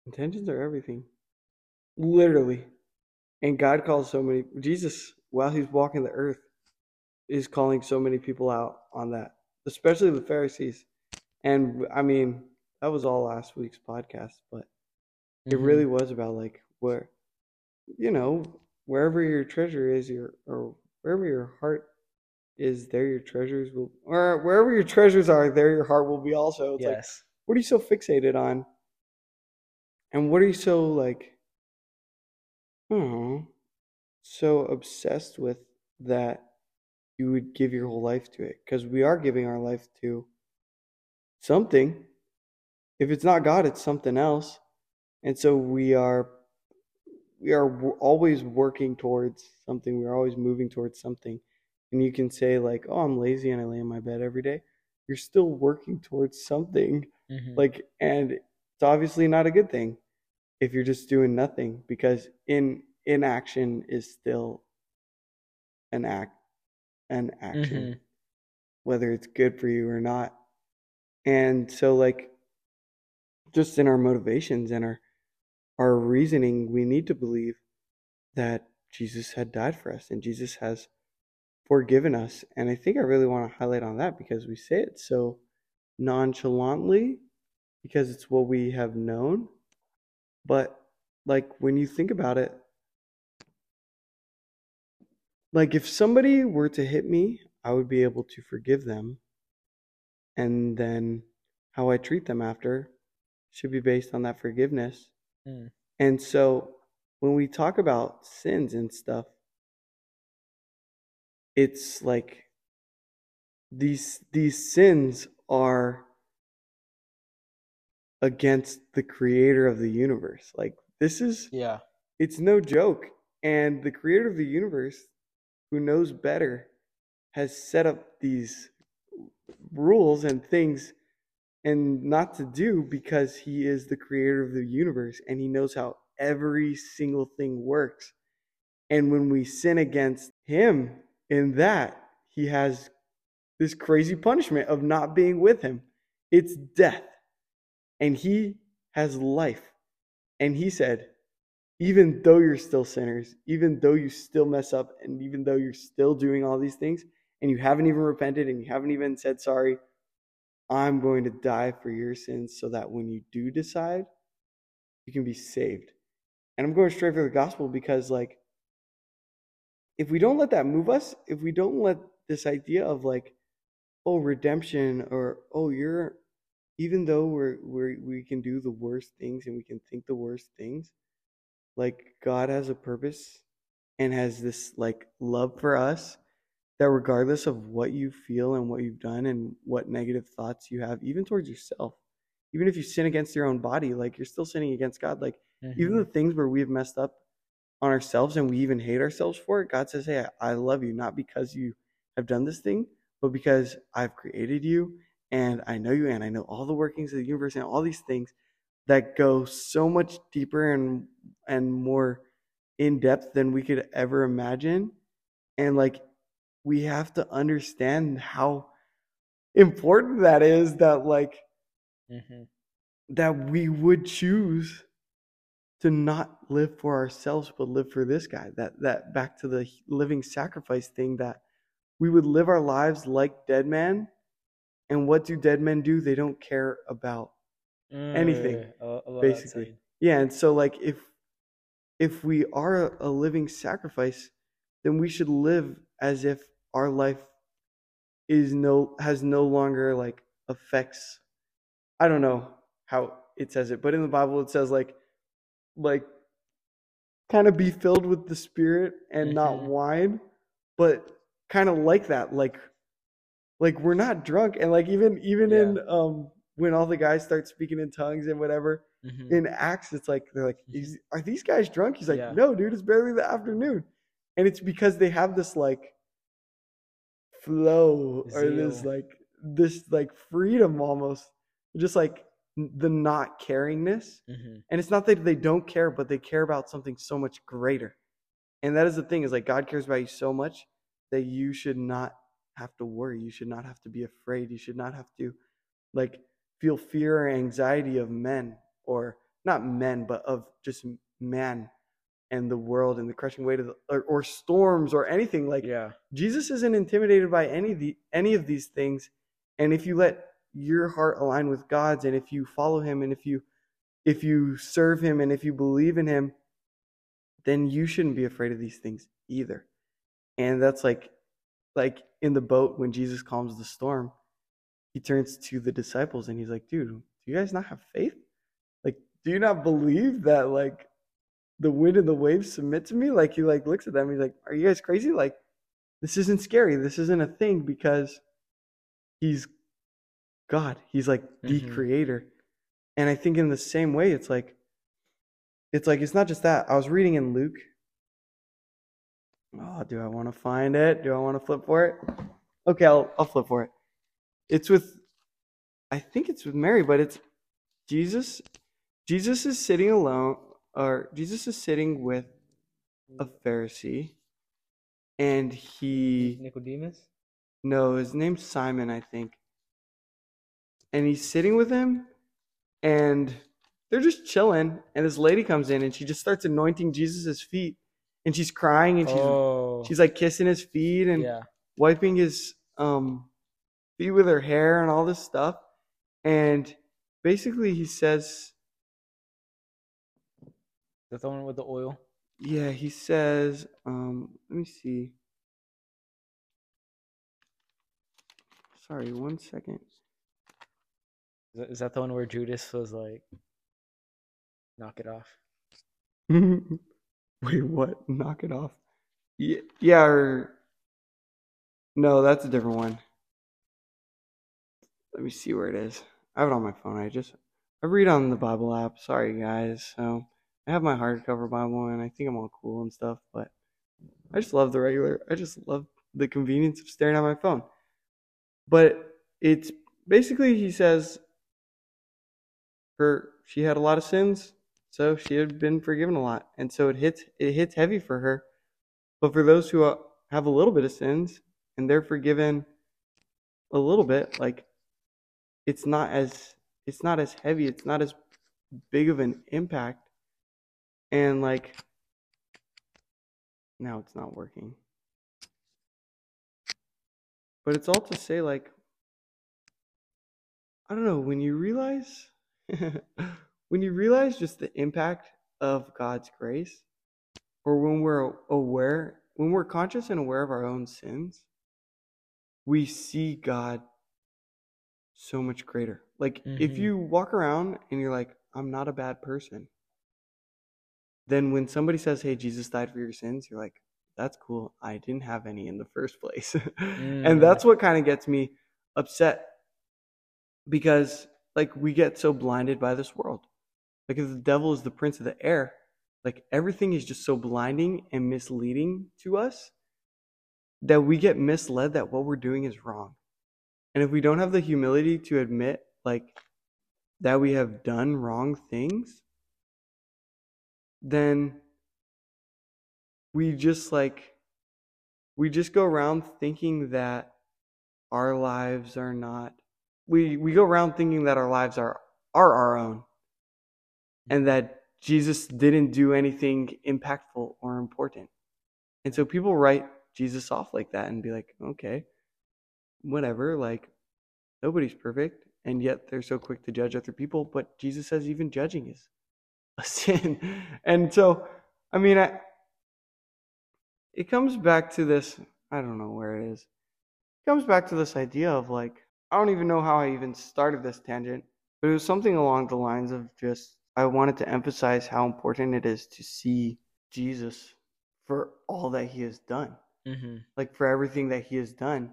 A: Intentions are everything. Literally. And God calls so many Jesus while he's walking the earth is calling so many people out on that. Especially the Pharisees. And I mean, that was all last week's podcast, but it
B: Mhm.
A: really was about like where you know, wherever your treasure is your or wherever your heart is, there your treasures will or wherever your treasures are, there your heart will be also. It's like
B: yes.
A: what are you so fixated on? And what are you so like, oh, so obsessed with that you would give your whole life to it? Because we are giving our life to something. If it's not God, it's something else. And so we are, we are always working towards something. We're always moving towards something. And you can say like, oh, I'm lazy and I lay in my bed every day. You're still working towards something
B: Mhm.
A: like and it's obviously not a good thing if you're just doing nothing because in inaction is still an act an action
B: Mhm.
A: whether it's good for you or not and so like just in our motivations and our our reasoning we need to believe that Jesus had died for us and Jesus has forgiven us and I think I really want to highlight on that because we say it so nonchalantly because it's what we have known. But like when you think about it, like if somebody were to hit me, I would be able to forgive them. And then how I treat them after should be based on that forgiveness.
B: Mm.
A: And so when we talk about sins and stuff, it's like these these sins are against the creator of the universe. Like this is
B: Yeah.
A: it's no joke. And the creator of the universe, who knows better, has set up these rules and things and not to do because he is the creator of the universe and he knows how every single thing works. And when we sin against him in that, he has this crazy punishment of not being with him. It's death. And he has life. And he said, even though you're still sinners, even though you still mess up, and even though you're still doing all these things, and you haven't even repented and you haven't even said sorry, I'm going to die for your sins so that when you do decide, you can be saved. And I'm going straight for the gospel because, like, if we don't let that move us, if we don't let this idea of like, oh, redemption, or oh, you're, even though we're, we're we can do the worst things and we can think the worst things, like God has a purpose and has this like love for us that regardless of what you feel and what you've done and what negative thoughts you have, even towards yourself, even if you sin against your own body, like you're still sinning against God. Like even
B: Mhm.
A: the things where we've messed up on ourselves and we even hate ourselves for it, God says, Hey, I love you, not because you have done this thing, but because I've created you and I know you and I know all the workings of the universe and all these things that go so much deeper and and more in depth than we could ever imagine. And like we have to understand how important that is that like
B: Mhm.
A: that we would choose to not live for ourselves but live for this guy that that back to the living sacrifice thing that we would live our lives like dead men and what do dead men do they don't care about anything,
B: Mm, I lo- I love
A: basically. yeah and so like if if we are a living sacrifice, then we should live as if our life is no has no longer like affects I don't know how it says it, but in the Bible it says like like kind of be filled with the spirit and not
B: Mhm.
A: wine, but kind of like that like like we're not drunk and like even even
B: Yeah.
A: in um when all the guys start speaking in tongues and whatever
B: Mhm.
A: in Acts, it's like they're like,
B: Mhm.
A: Is, "Are these guys drunk?" He's like,
B: Yeah.
A: "No, dude, it's barely the afternoon," and it's because they have this like flow or this like this like freedom almost, just like the not caringness.
B: Mhm.
A: And it's not that they don't care, but they care about something so much greater. And that is the thing is like God cares about you so much that you should not have to worry. You should not have to be afraid. You should not have to like feel fear or anxiety of men or not men, but of just man and the world and the crushing weight of the, or, or storms or anything like
B: Yeah.
A: Jesus isn't intimidated by any of the any of these things. And if you let your heart align with God's and if you follow him and if you if you serve him and if you believe in him, then you shouldn't be afraid of these things either. And that's like like in the boat when Jesus calms the storm, he turns to the disciples and he's like, "Dude, do you guys not have faith? Like, do you not believe that like the wind and the waves submit to me?" Like he like looks at them, he's like, "Are you guys crazy? Like this isn't scary. This isn't a thing because he's God. He's like the
B: Mhm.
A: creator." And I think in the same way it's like it's like it's not just that. I was reading in Luke. Oh, do I want to find it? Do I want to flip for it? Okay, I'll I'll flip for it. It's with I think it's with Mary, but it's Jesus Jesus is sitting alone or Jesus is sitting with a Pharisee and he
B: Nicodemus.
A: no, his name's Simon, I think. And he's sitting with him, and they're just chilling. And this lady comes in, and she just starts anointing Jesus' feet, and she's crying, and she's
B: oh.
A: she's like kissing his feet and
B: yeah.
A: wiping his um feet with her hair and all this stuff. And basically, he says,
B: The one with the oil.
A: yeah, he says, um, let me see. Sorry, one second.
B: Is that, is that the one where Judas was like, knock it off?
A: Wait, what? Knock it off. Yeah, yeah. Or... No, that's a different one. Let me see where it is. I have it on my phone. I just I read on the Bible app. Sorry, guys. So I have my hardcover Bible, and I think I'm all cool and stuff. But I just love the regular. I just love the convenience of staring at my phone. But it's basically he says her she had a lot of sins so she had been forgiven a lot and so it hits it hits heavy for her but for those who uh, have a little bit of sins and they're forgiven a little bit like it's not as it's not as heavy it's not as big of an impact and like now it's not working but it's all to say like i don't know when you realize when you realize just the impact of God's grace, or when we're aware, when we're conscious and aware of our own sins, we see God so much greater. Like if
B: Mhm.
A: you walk around and you're like, I'm not a bad person, then when somebody says, Hey, Jesus died for your sins, you're like, That's cool. I didn't have any in the first place.
B: Mm.
A: And that's what kind of gets me upset because like we get so blinded by this world. Like if the devil is the prince of the air, like everything is just so blinding and misleading to us that we get misled that what we're doing is wrong. And if we don't have the humility to admit like that we have done wrong things, then we just like we just go around thinking that our lives are not we we go around thinking that our lives are are our own and mm-hmm. that Jesus didn't do anything impactful or important. And so people write Jesus off like that and be like, okay, whatever, like nobody's perfect. And yet they're so quick to judge other people. But Jesus says even judging is a sin. And so I mean, I, it comes back to this. I don't know where it is. It comes back to this idea of like, I don't even know how I even started this tangent, but it was something along the lines of just, I wanted to emphasize how important it is to see Jesus for all that he has done,
B: Mm-hmm.
A: like for everything that he has done.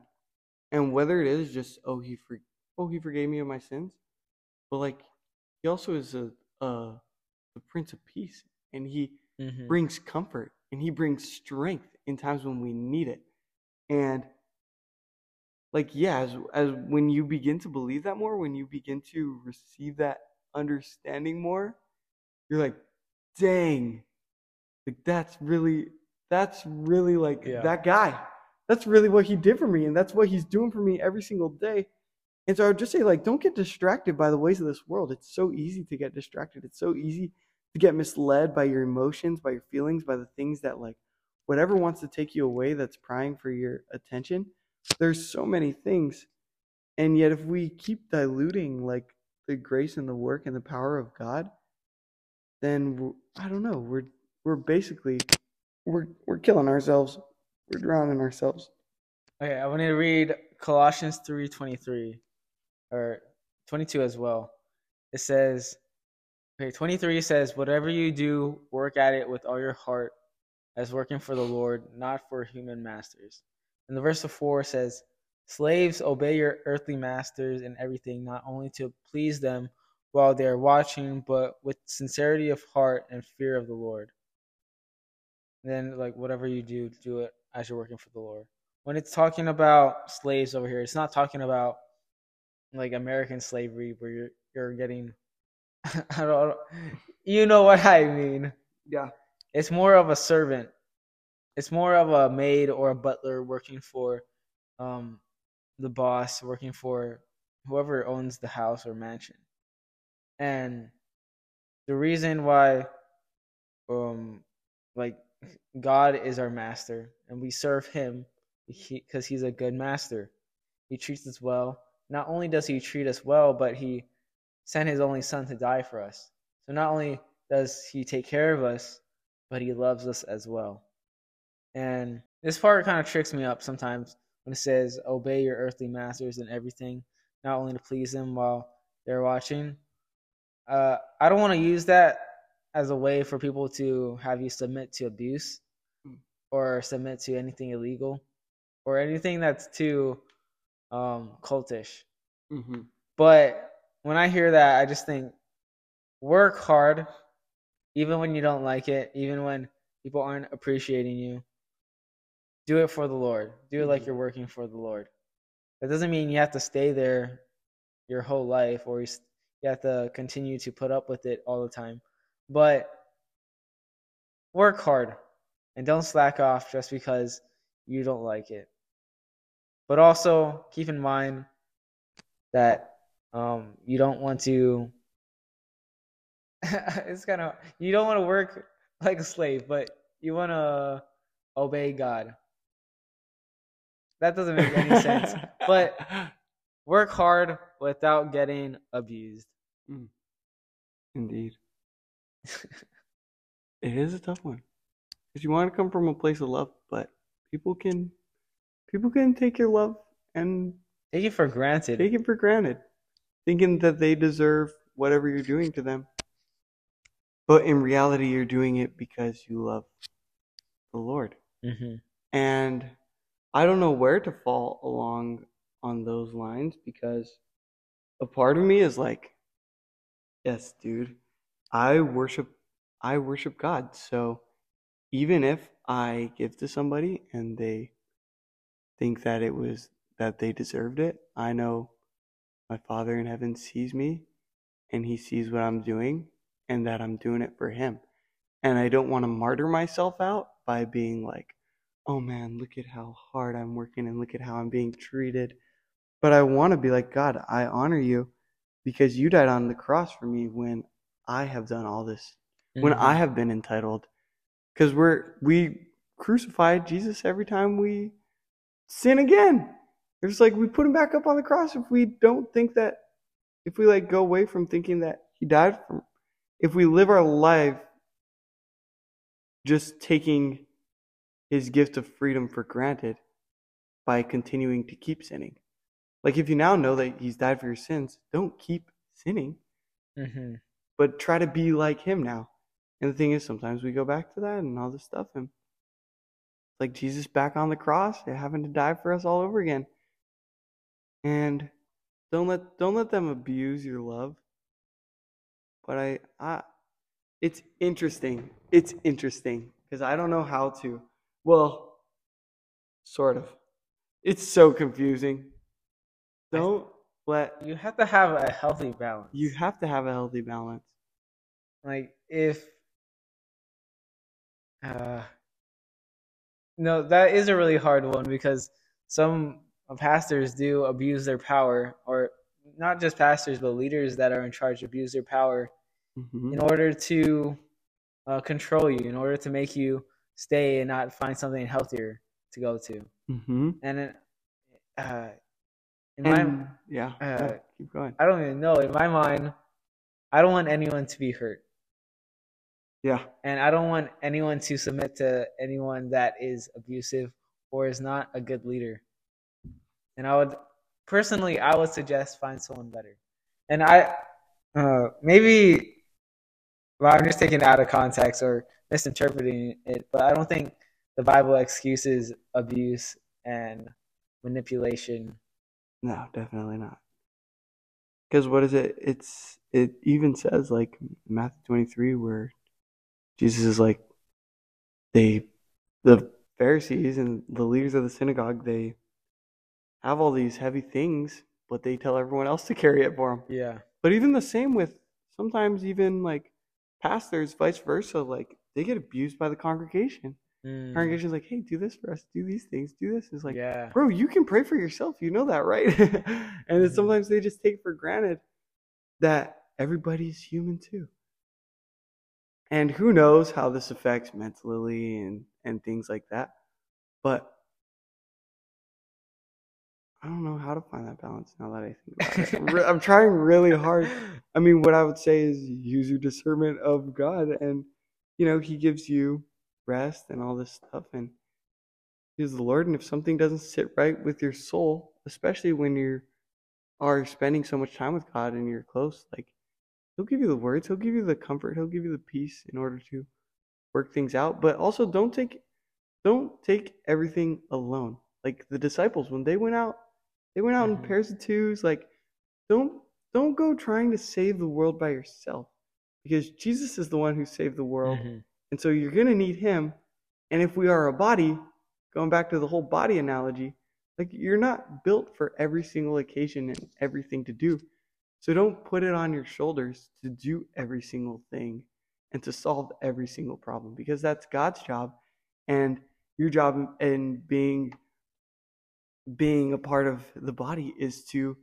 A: And whether it is just, oh, he for, oh, he forgave me of my sins, but like, he also is a, a, the Prince of Peace, and he
B: Mm-hmm.
A: brings comfort and he brings strength in times when we need it and like yeah as, as when you begin to believe that more when you begin to receive that understanding more you're like dang like that's really that's really like
B: Yeah.
A: that guy that's really what he did for me and that's what he's doing for me every single day and so i would just say like don't get distracted by the ways of this world it's so easy to get distracted it's so easy to get misled by your emotions, by your feelings, by the things that like whatever wants to take you away that's prying for your attention. There's so many things. And yet if we keep diluting like the grace and the work and the power of God, then I don't know, we're we're basically we're we're killing ourselves. We're drowning ourselves.
B: Okay, I want to read Colossians three twenty three, or twenty two as well. It says, okay, twenty three says, "Whatever you do, work at it with all your heart, as working for the Lord, not for human masters." And the verse of four says, "Slaves, obey your earthly masters in everything, not only to please them while they are watching, but with sincerity of heart and fear of the Lord." then like whatever you do, do it as you're working for the Lord. When it's talking about slaves over here, it's not talking about like American slavery where you're you're getting I don't you know what I mean.
A: Yeah.
B: It's more of a servant. It's more of a maid or a butler working for um the boss, working for whoever owns the house or mansion. And the reason why um like God is our master and we serve him because he's a good master. He treats us well. Not only does he treat us well, but he sent his only son to die for us. So not only does he take care of us, but he loves us as well. And this part kind of tricks me up sometimes when it says, Obey your earthly masters and everything, not only to please them while they're watching. Uh, I don't want to use that as a way for people to have you submit to abuse
A: Mm.
B: or submit to anything illegal or anything that's too um, cultish.
A: Mm-hmm.
B: But when I hear that, I just think work hard, even when you don't like it, even when people aren't appreciating you. Do it for the Lord. Do it like
A: Mhm.
B: you're working for the Lord. That doesn't mean you have to stay there your whole life or you you have to continue to put up with it all the time. But work hard and don't slack off just because you don't like it. But also keep in mind that um, you don't want to. it's kind of you don't want to work like a slave, but you want to obey God. That doesn't make any sense. But work hard without getting abused.
A: Indeed. it is a tough one. Because you want to come from a place of love, but people can people can take your love and
B: Take it for granted.
A: take it for granted, thinking that they deserve whatever you're doing to them. But in reality, you're doing it because you love the Lord.
B: hmm
A: And I don't know where to fall along on those lines because a part of me is like, yes, dude, I worship I worship God. So even if I give to somebody and they think that it was that they deserved it, I know my Father in heaven sees me and he sees what I'm doing and that I'm doing it for him. And I don't want to martyr myself out by being like, oh man, look at how hard I'm working and look at how I'm being treated. But I want to be like, God, I honor you because you died on the cross for me when I have done all this, when
B: Mm-hmm.
A: I have been entitled. Because we're, we crucified Jesus every time we sin again. It's like we put him back up on the cross if we don't think that, if we like go away from thinking that he died for, if we live our life just taking his gift of freedom for granted by continuing to keep sinning. Like if you now know that he's died for your sins, don't keep sinning,
B: Mm-hmm.
A: but try to be like him now. And the thing is, sometimes we go back to that and all this stuff, and like Jesus back on the cross, having to die for us all over again. And don't let don't let them abuse your love. But I, I it's interesting. It's interesting because I don't know how to. Well, sort of. It's so confusing. Don't let
B: You have to have a healthy balance.
A: you have to have a healthy balance.
B: like if uh no that is a really hard one because some pastors do abuse their power or not just pastors but leaders that are in charge abuse their power
A: hmm
B: in order to uh, control you in order to make you stay and not find something healthier to go to.
A: Hmm
B: and it, uh in my
A: yeah,
B: uh,
A: yeah, keep going.
B: i don't even know. In my mind i don't want anyone to be hurt
A: Yeah,
B: and I don't want anyone to submit to anyone that is abusive or is not a good leader. And I would personally, I would suggest find someone better. And I, uh, maybe, well, I'm just taking it out of context or misinterpreting it, but I don't think the Bible excuses abuse and manipulation.
A: no, definitely not. Because what is it? It's it even says like Matthew twenty three where Jesus is like they the Pharisees and the leaders of the synagogue they have all these heavy things, but they tell everyone else to carry it for them.
B: Yeah.
A: But even the same with sometimes even like pastors, vice versa, like they get abused by the congregation.
B: Mm,
A: Congregation's like, hey, do this for us, do these things, do this. It's like,
B: yeah.
A: bro, you can pray for yourself. You know that, right? and then
B: Mhm.
A: sometimes they just take for granted that everybody's human too. And who knows how this affects mentally and, and things like that. But I don't know how to find that balance now that I think about it. I'm, trying really hard. I mean, what I would say is use your discernment of God, and you know, He gives you rest and all this stuff, and He's the Lord. And if something doesn't sit right with your soul, especially when you are spending so much time with God and you're close, like He'll give you the words, He'll give you the comfort, He'll give you the peace in order to work things out. But also, don't take don't take everything alone. Like the disciples, when they went out, they went out in pairs of twos. Like, don't don't go trying to save the world by yourself, because Jesus is the one who saved the world,
B: Mhm.
A: and so you're gonna need Him. And if we are a body, going back to the whole body analogy, like you're not built for every single occasion and everything to do. So don't put it on your shoulders to do every single thing and to solve every single problem because that's God's job and your job in being being a part of the body is to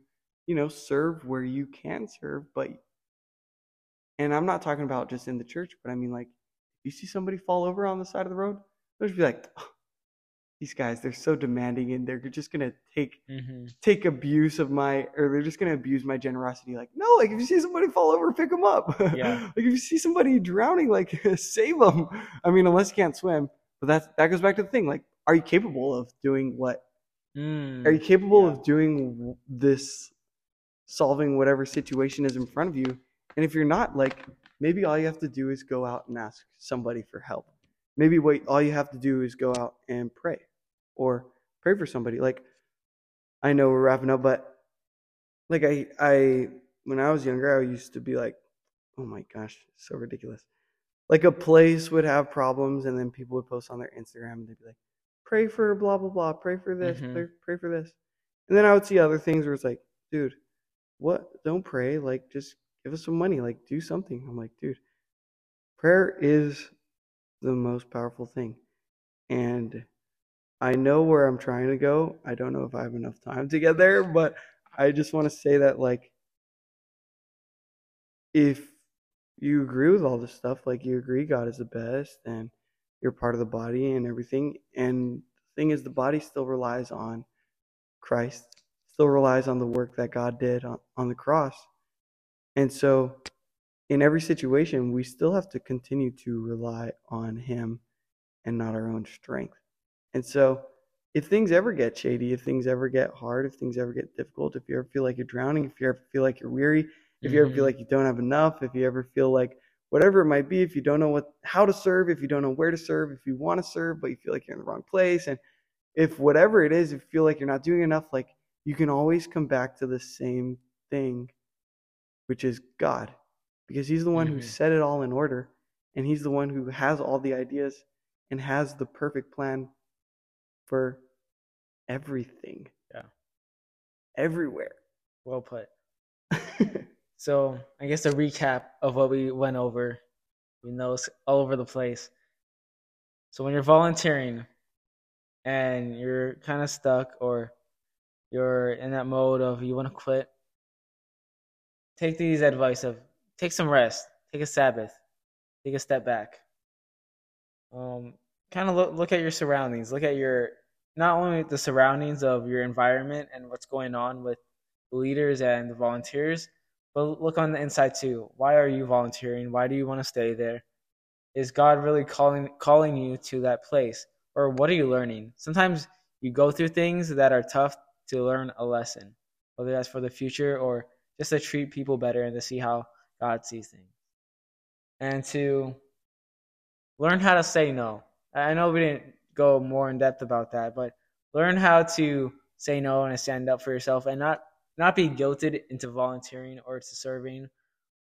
A: you know serve where you can serve but and I'm not talking about just in the church but I mean like you see somebody fall over on the side of the road don't just be like "Oh, these guys they're so demanding and they're just going to take
B: Mhm.
A: take abuse of my or they're just gonna abuse my generosity like no like if you see somebody fall over pick them up
B: Yeah.
A: like if you see somebody drowning like save them i mean unless you can't swim but that's that goes back to the thing like are you capable of doing what
B: Mm,
A: are you capable
B: yeah.
A: of doing this solving whatever situation is in front of you and if you're not like maybe all you have to do is go out and ask somebody for help maybe what all you have to do is go out and pray or pray for somebody. Like i know we're wrapping up but like i i when i was younger i used to be like oh my gosh so ridiculous. Like a place would have problems and then people would post on their instagram and they'd be like pray for blah blah blah pray for this
B: Mhm.
A: pray, pray for this. And then i would see other things where it's like dude what? Don't pray like just give us some money like do something. I'm like dude prayer is the most powerful thing. And i know where i'm trying to go i don't know if i have enough time to get there but i just want to say that like if you agree with all this stuff like you agree god is the best and you're part of the body and everything and the thing is the body still relies on christ still relies on the work that god did on, on the cross and so in every situation we still have to continue to rely on him and not our own strength. And so, if things ever get shady, if things ever get hard, if things ever get difficult, if you ever feel like you're drowning, if you ever feel like you're weary, if you ever feel
B: Mhm.
A: like you don't have enough, if you ever feel like whatever it might be, if you don't know what how to serve, if you don't know where to serve, if you want to serve but you feel like you're in the wrong place, and if whatever it is, if you feel like you're not doing enough, like you can always come back to the same thing, which is God, because He's the one who
B: Mhm.
A: set it all in order, and He's the one who has all the ideas and has the perfect plan for everything.
B: Yeah.
A: Everywhere.
B: Well put. So I guess a recap of what we went over. We know it's all over the place. So when you're volunteering and you're kind of stuck or you're in that mode of you want to quit, take these advice of take some rest, take a Sabbath, take a step back. Um, kind of look look at your surroundings. Look at your not only the surroundings of your environment and what's going on with the leaders and the volunteers, but look on the inside too. Why are you volunteering? Why do you want to stay there? Is God really calling calling you to that place? Or what are you learning? Sometimes you go through things that are tough to learn a lesson, whether that's for the future or just to treat people better and to see how God sees things. And to learn how to say no. I know we didn't go more in depth about that, but learn how to say no and stand up for yourself and not not be guilted into volunteering or to serving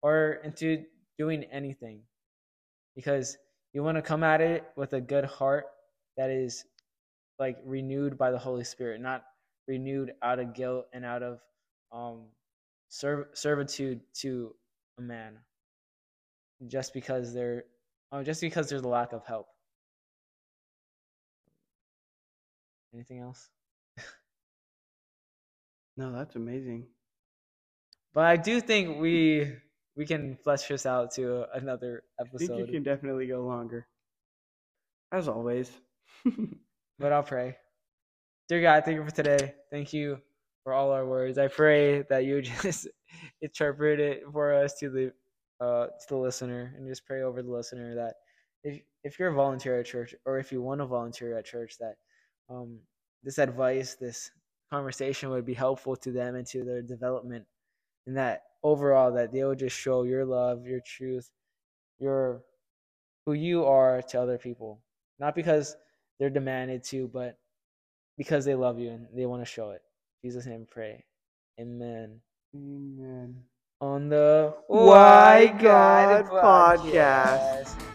B: or into doing anything. Because you want to come at it with a good heart that is like renewed by the holy spirit not renewed out of guilt and out of um serv- servitude to a man. Just because there oh, just because there's a lack of help anything else
A: no, that's amazing.
B: But I do think we we can flesh this out to another
A: I think
B: episode.
A: you can definitely go longer. As always.
B: But I'll pray. Dear God, thank you for today. Thank you for all our words. I pray that you just interpret it for us to the uh to the listener and just pray over the listener that if if you're a volunteer at church or if you want to volunteer at church that um this advice, this conversation would be helpful to them and to their development and that overall that they will just show your love, your truth, your who you are to other people. Not because they're demanded to, but because they love you and they want to show it. In Jesus' name pray. Amen.
A: Amen.
B: On the
A: Why God podcast.